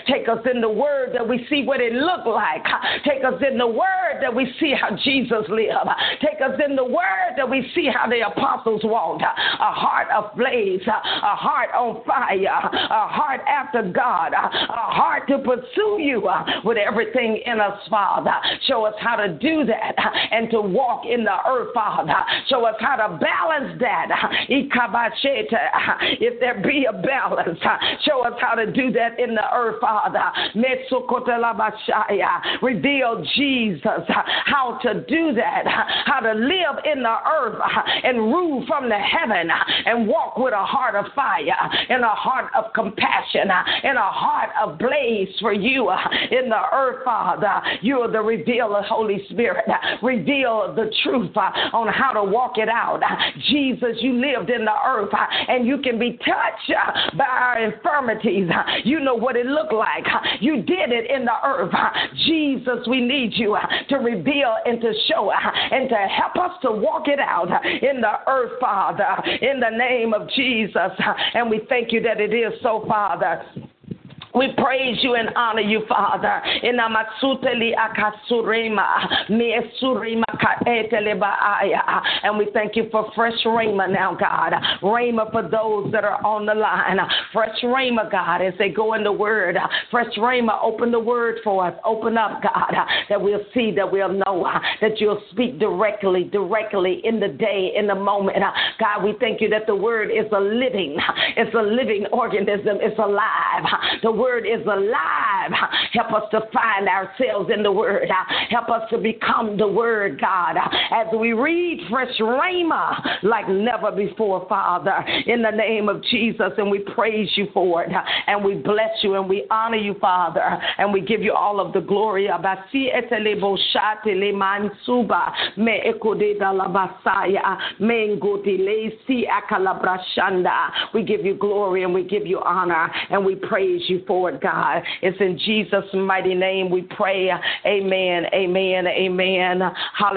Take us in the word that we see what it looked like. Take us in the word that we see how Jesus live. Take us in the word that we see how the apostles walked. A heart ablaze, a heart on fire, a heart after God, a heart to pursue you with everything in us, Father. Show us how to do that and to walk in the earth, Father. Show us how to balance that. If there be a balance, show us how to do that in the earth, Father. Reveal Jesus how to do that, how to live in the earth and rule from the heaven and walk with a heart of fire and a heart of compassion and a heart of blaze for you in the earth, Father. You are the revealer, Holy Spirit. Reveal the truth on how to walk it out. Jesus, you lived in the earth and you can be touched by our infirmities. You know what it looked like. You did it in the earth. Jesus, we need you to reveal and to show uh, and to help us to walk it out in the earth, Father, in the name of Jesus. And we thank you that it is so, Father. We praise you and honor you, Father. In Amatsuteli Akasurema, Miesurima. And we thank you for fresh Rhema now, God. Rhema for those that are on the line. Fresh Rhema, God, as they go in the word. Fresh Rhema, open the word for us. Open up, God, that we'll see, that we'll know, that you'll speak directly, directly in the day, in the moment. God, we thank you that the word is a living, it's a living organism, it's alive. The word is alive. Help us to find ourselves in the word. Help us to become the word, God, as we read fresh rhema like never before, Father, in the name of Jesus. And we praise you for it. And we bless you and we honor you, Father. And we give you all of the glory. We give you glory and we give you honor and we praise you for Lord God. It's in Jesus' mighty name we pray. Amen, amen, amen. Hallelujah.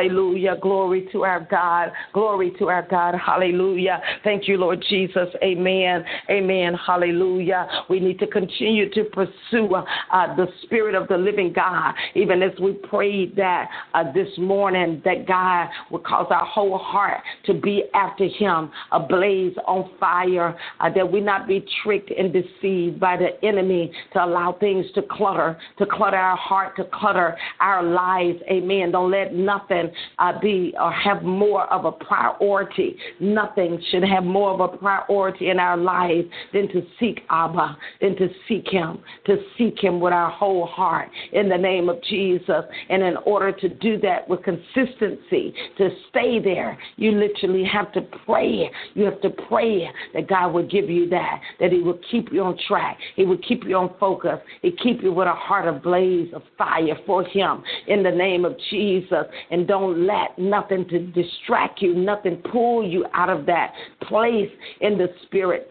Glory to our God. Glory to our God. Hallelujah. Thank you, Lord Jesus. Amen, amen. Hallelujah. We need to continue to pursue uh, the Spirit of the living God, even as we prayed that uh, this morning, that God will cause our whole heart to be after Him, ablaze on fire, uh, that we not be tricked and deceived by the enemy to allow things to clutter, to clutter our heart, to clutter our lives. Amen. Don't let nothing uh, be or have more of a priority. Nothing should have more of a priority in our lives than to seek Abba, than to seek Him, to seek Him with our whole heart in the name of Jesus. And in order to do that with consistency, to stay there, you literally have to pray. You have to pray that God will give you that, that He will keep you on track. He will keep you on focus. He keep you with a heart of blaze of fire for Him in the name of Jesus. And don't don't let nothing to distract you, nothing pull you out of that place in the spirit.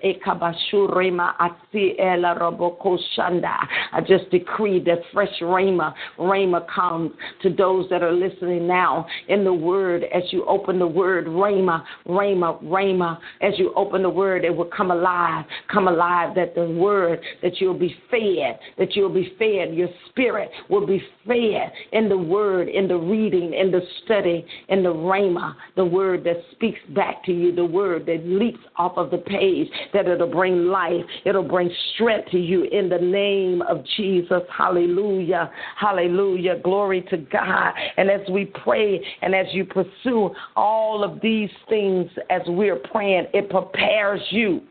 I just decree that fresh rhema, rhema comes to those that are listening now in the word. As you open the word, rhema, rhema, rhema. As you open the word, it will come alive, come alive. That the word that you'll be fed, that you'll be fed. Your spirit will be fed in the word, in the reading, in the study, in the rhema, the word that speaks back to you, the word that leaps off of the page, that it'll bring life, it'll bring strength to you in the name of Jesus. Hallelujah. Hallelujah. Glory to God. And as we pray and as you pursue all of these things as we're praying, it prepares you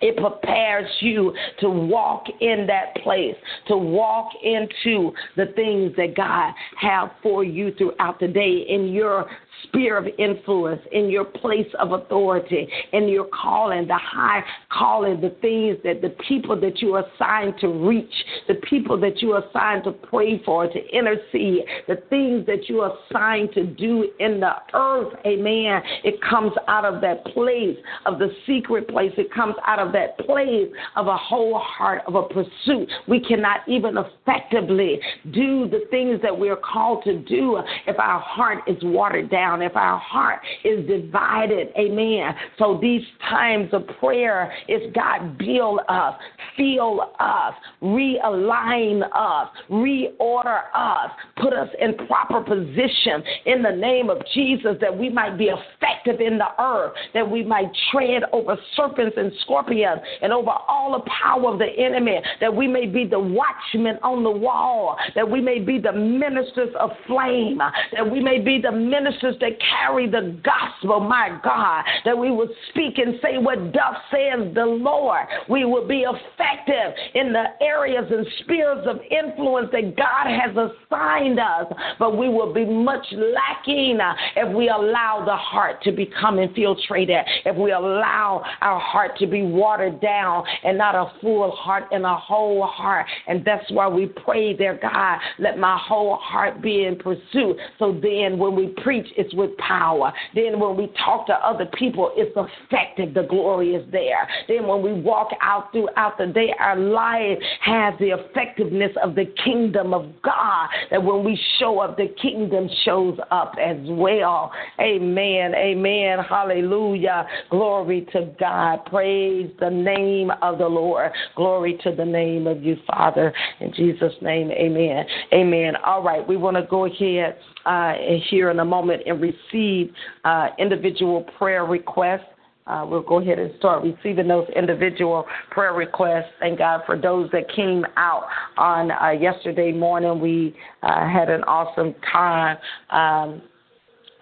it prepares you to walk in that place, to walk into the things that God have for you throughout the day in your sphere of influence, in your place of authority, in your calling, the high calling, the things that the people that you are assigned to reach, the people that you are assigned to pray for, to intercede, the things that you are assigned to do in the earth. Amen. It comes out of that place of the secret place. It comes out of that place of a whole heart of a pursuit. We cannot even effectively do the things that we are called to do if our heart is watered down down, if our heart is divided, amen. So these times of prayer is God build us, feel us, realign us, reorder us, put us in proper position in the name of Jesus that we might be effective in the earth, that we might tread over serpents and scorpions and over all the power of the enemy, that we may be the watchmen on the wall, that we may be the ministers of flame, that we may be the ministers that carry the gospel, my God, that we will speak and say what doth says the Lord. We will be effective in the areas and spheres of influence that God has assigned us, but we will be much lacking uh, if we allow the heart to become infiltrated, if we allow our heart to be watered down and not a full heart and a whole heart. And that's why we pray there, God, let my whole heart be in pursuit. So then when we preach, it's with power. Then when we talk to other people, it's effective. The glory is there. Then when we walk out throughout the day, our life has the effectiveness of the kingdom of God. That when we show up, the kingdom shows up as well. Amen. Amen. Hallelujah. Glory to God. Praise the name of the Lord. Glory to the name of you, Father. In Jesus' name, amen. Amen. All right, we want to go ahead uh, here in a moment and receive uh, individual prayer requests. Uh, we'll go ahead and start receiving those individual prayer requests. Thank God for those that came out on uh, yesterday morning. We uh, had an awesome time. Um,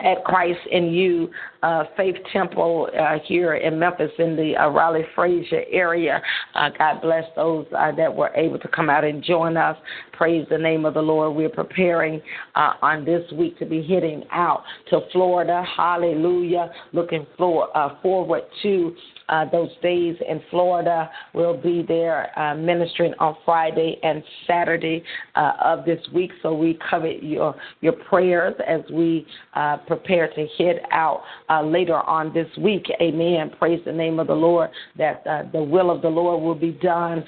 at Christ in You uh, Faith Temple uh, here in Memphis in the uh, Raleigh Frayser area. Uh, God bless those uh, that were able to come out and join us. Praise the name of the Lord. We're preparing uh, on this week to be heading out to Florida. Hallelujah. Looking for, forward to uh, those days in Florida. We'll be there uh, ministering on Friday and Saturday uh, of this week. So we covet your your prayers as we uh, prepare to head out uh, later on this week. Amen. Praise the name of the Lord that uh, the will of the Lord will be done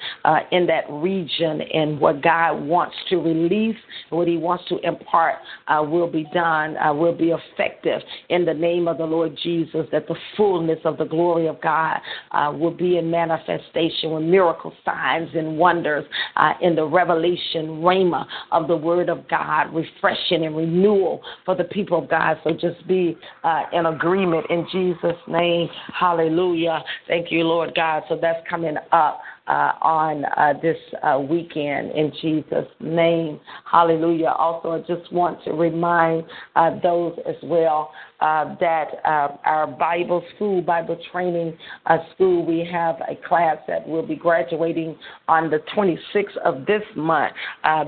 in that region and what God wants to release, what He wants to impart will be done, will be effective in the name of the Lord Jesus, that the fullness of the glory of God God, uh, will be in manifestation with miracle signs and wonders uh, in the revelation, rhema of the Word of God, refreshing and renewal for the people of God. So just be uh, in agreement in Jesus' name. Hallelujah. Thank you, Lord God. So that's coming up uh, on uh, this uh, weekend in Jesus' name. Hallelujah. Also, I just want to remind uh, those as well uh, that uh, our Bible school, Bible training school, we have a class that will be graduating on the 26th of this month,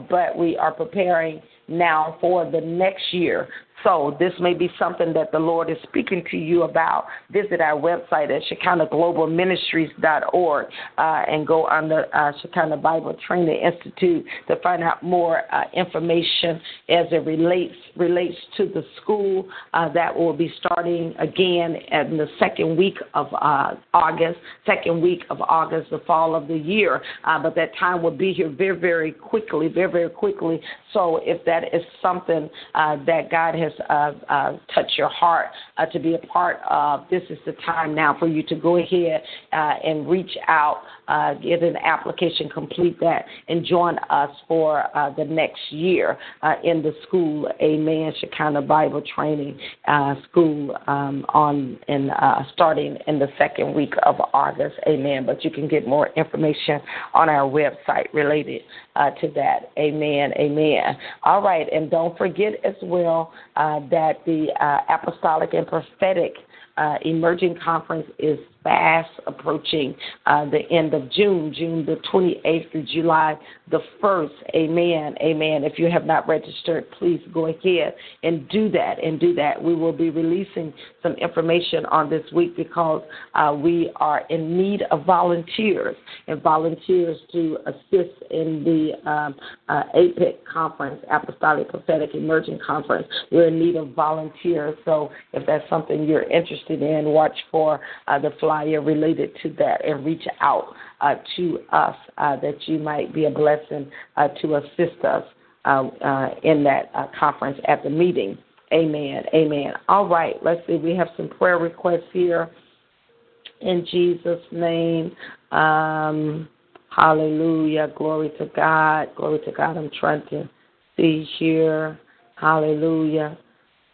but we are preparing now for the next year So this may be something that the Lord is speaking to you about. Visit our website at ShekinahGlobalMinistries.org uh, and go on the uh, Shekinah Bible Training Institute to find out more uh, information as it relates relates to the school uh, that will be starting again in the second week of uh, August, second week of August, the fall of the year. Uh, but that time will be here very, very quickly, very, very quickly. So if that is something uh, that God has uh, uh, touched your heart uh, to be a part of, this is the time now for you to go ahead uh, and reach out, uh, get an application, complete that, and join us for the next year in the school. Amen. Shekinah Bible Training School um, on in starting in the second week of August. Amen. But you can get more information on our website related to that. Amen. Amen. All right, and don't forget as well uh, that the uh, Apostolic and Prophetic uh, Emerging Conference is fast approaching uh, the end of June, June the 28th through July the 1st. Amen. Amen. If you have not registered, please go ahead and do that and do that. We will be releasing some information on this week because uh, we are in need of volunteers and volunteers to assist in the um, uh, APEC conference, Apostolic Prophetic Emerging Conference. We're in need of volunteers. So if that's something you're interested in, watch for uh, the flyer flyer related to that and reach out uh, to us uh, that you might be a blessing uh, to assist us uh, uh, in that uh, conference at the meeting. Amen. Amen. All right, let's see. We have some prayer requests here in Jesus' name. Um, hallelujah. Glory to God. Glory to God. I'm trying to see here. Hallelujah.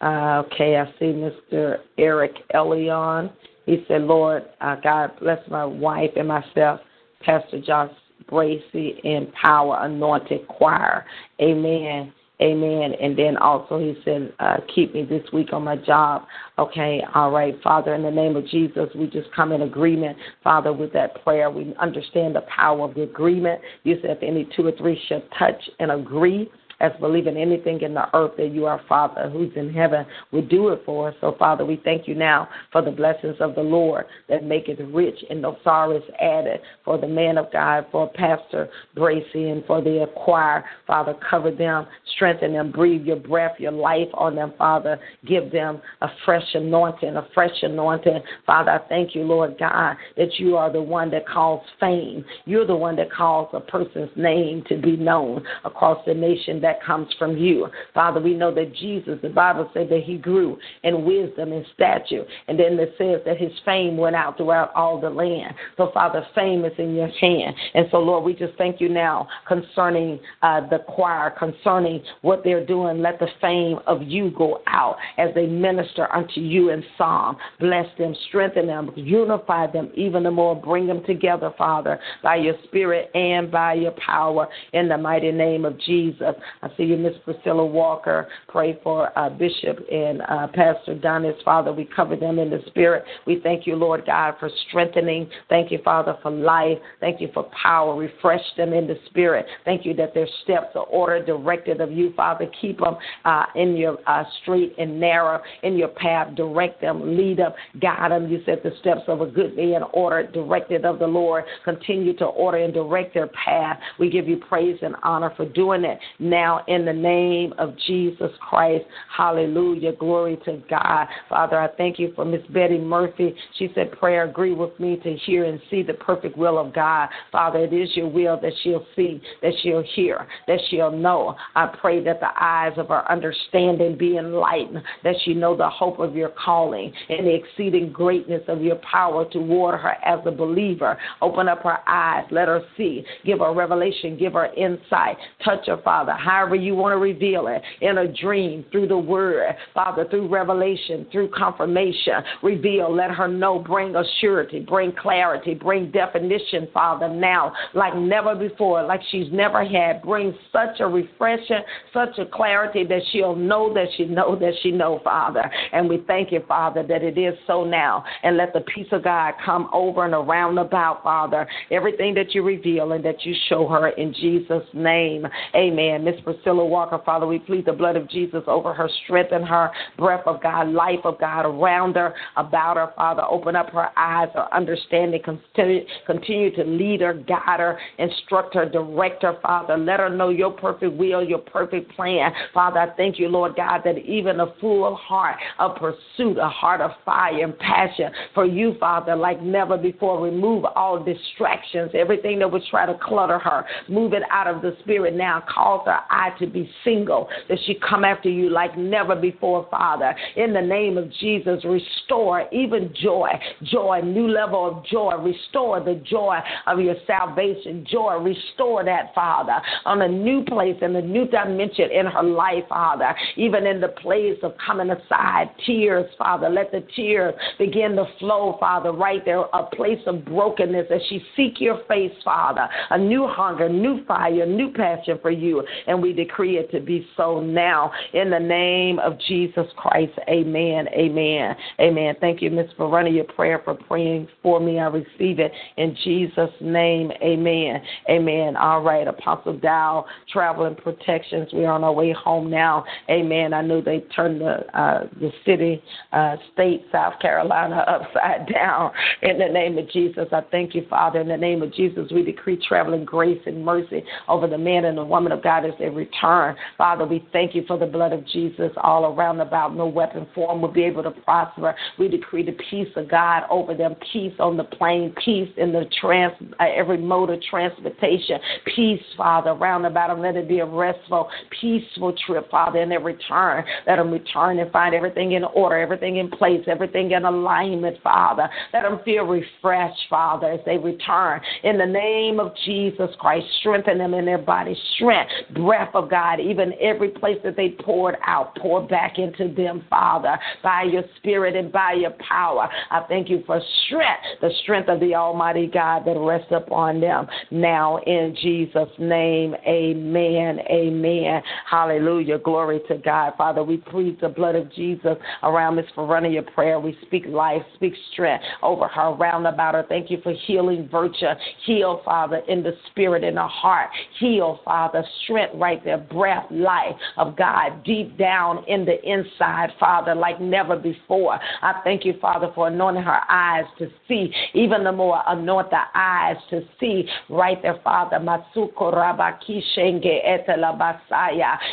Uh, okay, I see Mr. Eric Elion. He said, Lord, uh, God bless my wife and myself, Pastor Josh Bracy, and Power Anointed Choir. Amen. Amen. And then also he said, uh, keep me this week on my job. Okay, all right. Father, in the name of Jesus, we just come in agreement, Father, with that prayer. We understand the power of the agreement. You said if any two or three shall touch and agree, as believing anything in the earth that you, our Father, who's in heaven, would do it for us. So, Father, we thank you now for the blessings of the Lord that make it rich and no sorrow is added. For the man of God, for Pastor Bracy, and for the choir, Father, cover them, strengthen them, breathe your breath, your life on them, Father. Give them a fresh anointing, a fresh anointing. Father, I thank you, Lord God, that you are the one that calls fame. You're the one that calls a person's name to be known across the nation that comes from you. Father, we know that Jesus, the Bible said that he grew in wisdom and stature. And then it says that his fame went out throughout all the land. So, Father, fame is in your hand. And so, Lord, we just thank you now concerning uh, the choir, concerning what they're doing. Let the fame of you go out as they minister unto you in psalm. Bless them, strengthen them, unify them even the more. Bring them together, Father, by your spirit and by your power in the mighty name of Jesus. I see you, Miss Priscilla Walker. Pray for uh, Bishop and uh, Pastor Donna's Father, we cover them in the spirit. We thank you, Lord God, for strengthening. Thank you, Father, for life. Thank you for power. Refresh them in the spirit. Thank you that their steps are ordered, directed of you, Father. Keep them uh, in your uh, straight and narrow, in your path. Direct them, lead them, guide them. You said the steps of a good man ordered, directed of the Lord. Continue to order and direct their path. We give you praise and honor for doing it now now in the name of Jesus Christ. Hallelujah. Glory to God. Father, I thank you for Miss Betty Murphy. She said, Prayer, agree with me to hear and see the perfect will of God. Father, it is your will that she'll see, that she'll hear, that she'll know. I pray that the eyes of her understanding be enlightened, that she know the hope of your calling and the exceeding greatness of your power toward her as a believer. Open up her eyes, let her see, give her revelation, give her insight. Touch her, Father however you want to reveal it, in a dream, through the word, Father, through revelation, through confirmation. Reveal, let her know, bring assurity, bring clarity, bring definition, Father, now, like never before, like she's never had. Bring such a refreshing, such a clarity that she'll know that she know that she know, Father. And we thank you, Father, that it is so now. And let the peace of God come over and around about, Father, everything that you reveal and that you show her in Jesus' name. Amen. Miss Priscilla Walker, Father. We plead the blood of Jesus over her, strengthen her, breath of God, life of God around her, about her, Father. Open up her eyes, her understanding. Continue, continue to lead her, guide her, instruct her, direct her, Father. Let her know your perfect will, your perfect plan. Father, I thank you, Lord God, that even a full heart of pursuit, a heart of fire and passion for you, Father, like never before. Remove all distractions, everything that would try to clutter her. Move it out of the spirit now. Cause her to be single, that she come after you like never before, Father. In the name of Jesus, restore even joy, joy, new level of joy. Restore the joy of your salvation, joy. Restore that, Father, on a new place and a new dimension in her life, Father. Even in the place of coming aside, tears, Father. Let the tears begin to flow, Father, right there, a place of brokenness as she seek your face, Father. A new hunger, new fire, new passion for you. And we decree it to be so now. In the name of Jesus Christ, amen, amen, amen. Thank you, Miss Verona, your prayer for praying for me. I receive it in Jesus' name, amen, amen. All right, Apostle Dow, traveling protections. We're on our way home now, amen. I know they turned the, uh, the city, uh, state, South Carolina, upside down. In the name of Jesus, I thank you, Father. In the name of Jesus, we decree traveling grace and mercy over the man and the woman of God as they return. Father, we thank you for the blood of Jesus all around about. No weapon form will be able to prosper. We decree the peace of God over them, peace on the plane, peace in the trans, uh, every mode of transportation, peace, Father, round about them. Let it be a restful, peaceful trip, Father, in their return. Let them return and find everything in order, everything in place, everything in alignment, Father. Let them feel refreshed, Father, as they return. In the name of Jesus Christ, strengthen them in their body, strength, breath of God, even every place that they poured out, pour back into them, Father, by your spirit and by your power. I thank you for strength, the strength of the Almighty God that rests upon them now in Jesus' name. Amen. Amen. Hallelujah. Glory to God. Father, we plead the blood of Jesus around Miss Veronia prayer. We speak life, speak strength over her, round about her. Thank you for healing virtue. Heal, Father, in the spirit, in the heart. Heal, Father, strength right there, breath, life of God deep down in the inside, Father, like never before. I thank you, Father, for anointing her eyes to see, even the more anoint the eyes to see right there, Father.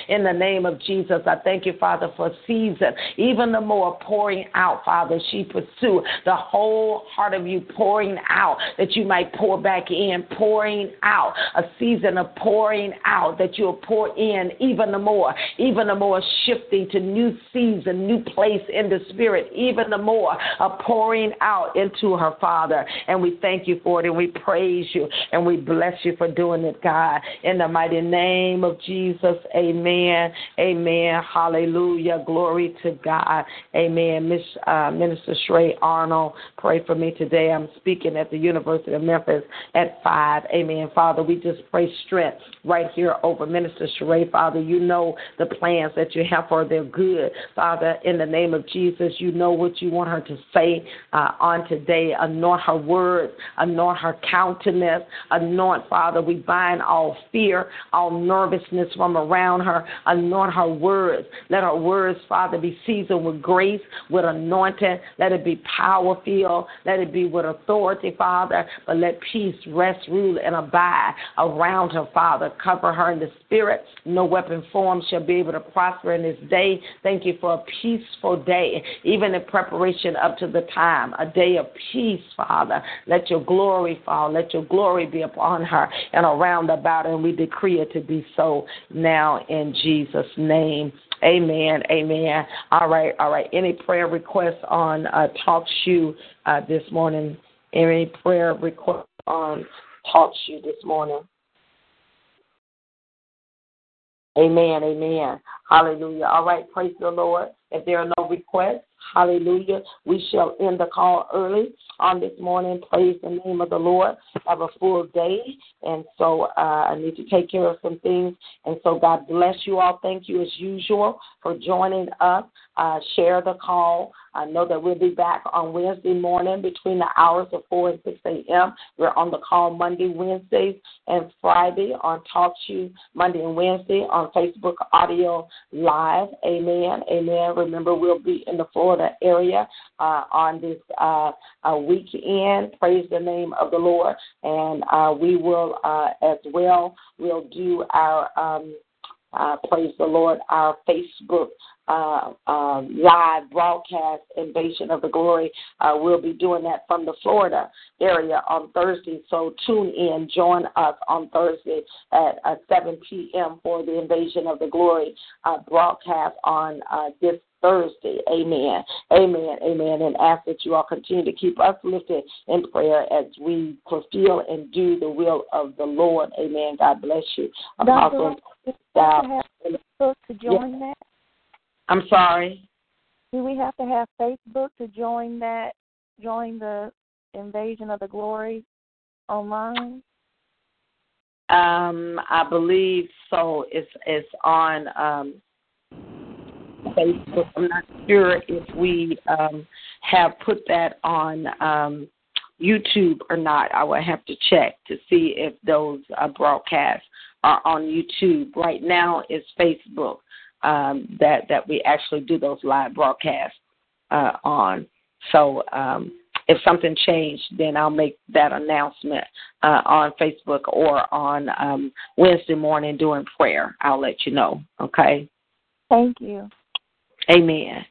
In the name of Jesus, I thank you, Father, for season, even the more pouring out, Father. She pursue the whole heart of you pouring out that you might pour back in, pouring out a season of pouring out that you'll pour in even the more, even the more shifting to new season, new place in the spirit, even the more of pouring out into her Father. And we thank you for it and we praise you and we bless you for doing it, God. In the mighty name of Jesus, amen. Amen. Hallelujah. Glory to God. Amen. Miss uh, Minister Sheree Arnold, pray for me today. I'm speaking at the University of Memphis at 5. Amen. Father, we just pray strength right here over Minister Sheree. Father, you know the plans that you have for their good. Father, in the name of Jesus, you know what you want her to say uh, on today. Anoint her words, anoint her countenance, anoint, Father. We bind all fear, all nervousness from around her. Anoint her words. Let her words, Father, be seasoned with grace, with anointing. Let it be power filled. Let it be with authority, Father. But let peace rest, rule, and abide around her, Father. Cover her in the spirit. No weapon formed shall be able to prosper in this day. Thank you for a peaceful day, even in preparation up to the time. A day of peace, Father. Let your glory fall. Let your glory be upon her and around about her. And we decree it to be so now in Jesus' name. Amen. Amen. All right. All right. Any prayer requests on uh, Talk Shoe uh, this morning? Any prayer requests on Talk Shoe this morning? Amen. Amen. Hallelujah. All right. Praise the Lord. If there are no requests, Hallelujah. We shall end the call early on this morning. Praise the name of the Lord. Have a full day. And so uh, I need to take care of some things. And so God bless you all. Thank you as usual for joining us. Uh, share the call. I know that we'll be back on Wednesday morning between the hours of 4 and 6 a.m. We're on the call Monday, Wednesdays, and Friday on Talk Show Monday and Wednesday on Facebook Audio Live. Amen. Amen. Remember, we'll be in the Florida area uh, on this uh, uh, weekend. Praise the name of the Lord. And uh, we will uh, as well, we'll do our. Um, uh, praise the Lord, our Facebook uh, uh, live broadcast invasion of the glory. Uh, we'll be doing that from the Florida area on Thursday. So tune in, join us on Thursday at uh, 7 p.m. for the invasion of the glory uh, broadcast on uh, this Thursday. Amen. Amen. Amen. And ask that you all continue to keep us lifted in prayer as we fulfill and do the will of the Lord. Amen. God bless you. Apostle. Dr. to join that? I'm sorry. Do we have to have Facebook to join that? Join the invasion of the glory online? Um, I believe so. It's it's on um, Facebook. I'm not sure if we um, have put that on um, YouTube or not. I will have to check to see if those uh, broadcasts are on YouTube. Right now, it's Facebook um, that that we actually do those live broadcasts uh, on. So um, if something changed, then I'll make that announcement uh, on Facebook or on um, Wednesday morning during prayer. I'll let you know. Okay. Thank you. Amen.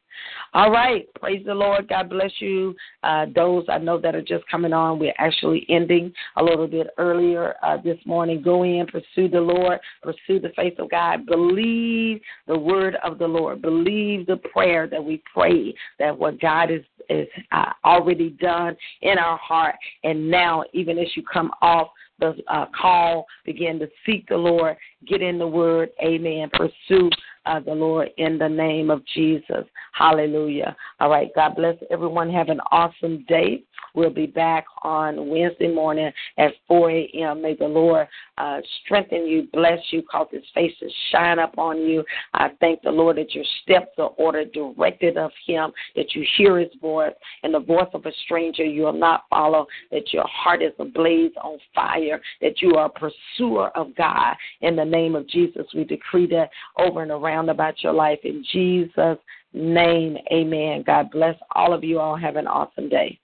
All right. Praise the Lord. God bless you. Uh, those I know that are just coming on, we're actually ending a little bit earlier uh, this morning. Go in, pursue the Lord, pursue the faith of God. Believe the word of the Lord. Believe the prayer that we pray, that what God is, is uh, already done in our heart. And now, even as you come off, the uh, call, begin to seek the Lord, get in the Word, Amen. Pursue uh, the Lord in the name of Jesus. Hallelujah. All right. God bless everyone. Have an awesome day. We'll be back on Wednesday morning at 4 a.m. May the Lord uh, strengthen you, bless you, cause his face to shine up on you. I thank the Lord that your steps are ordered, directed of him, that you hear his voice, and the voice of a stranger you will not follow, that your heart is ablaze on fire, that you are a pursuer of God. In the name of Jesus, we decree that over and around about your life. In Jesus' name, amen. God bless all of you all. Have an awesome day.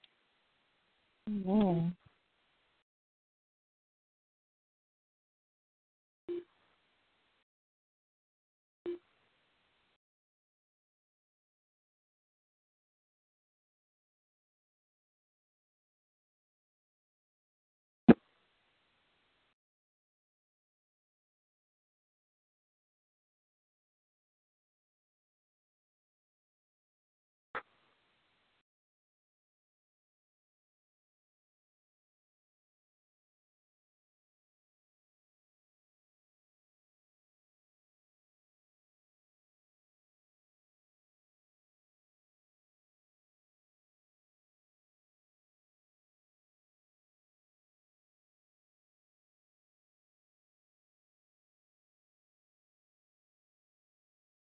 Amen.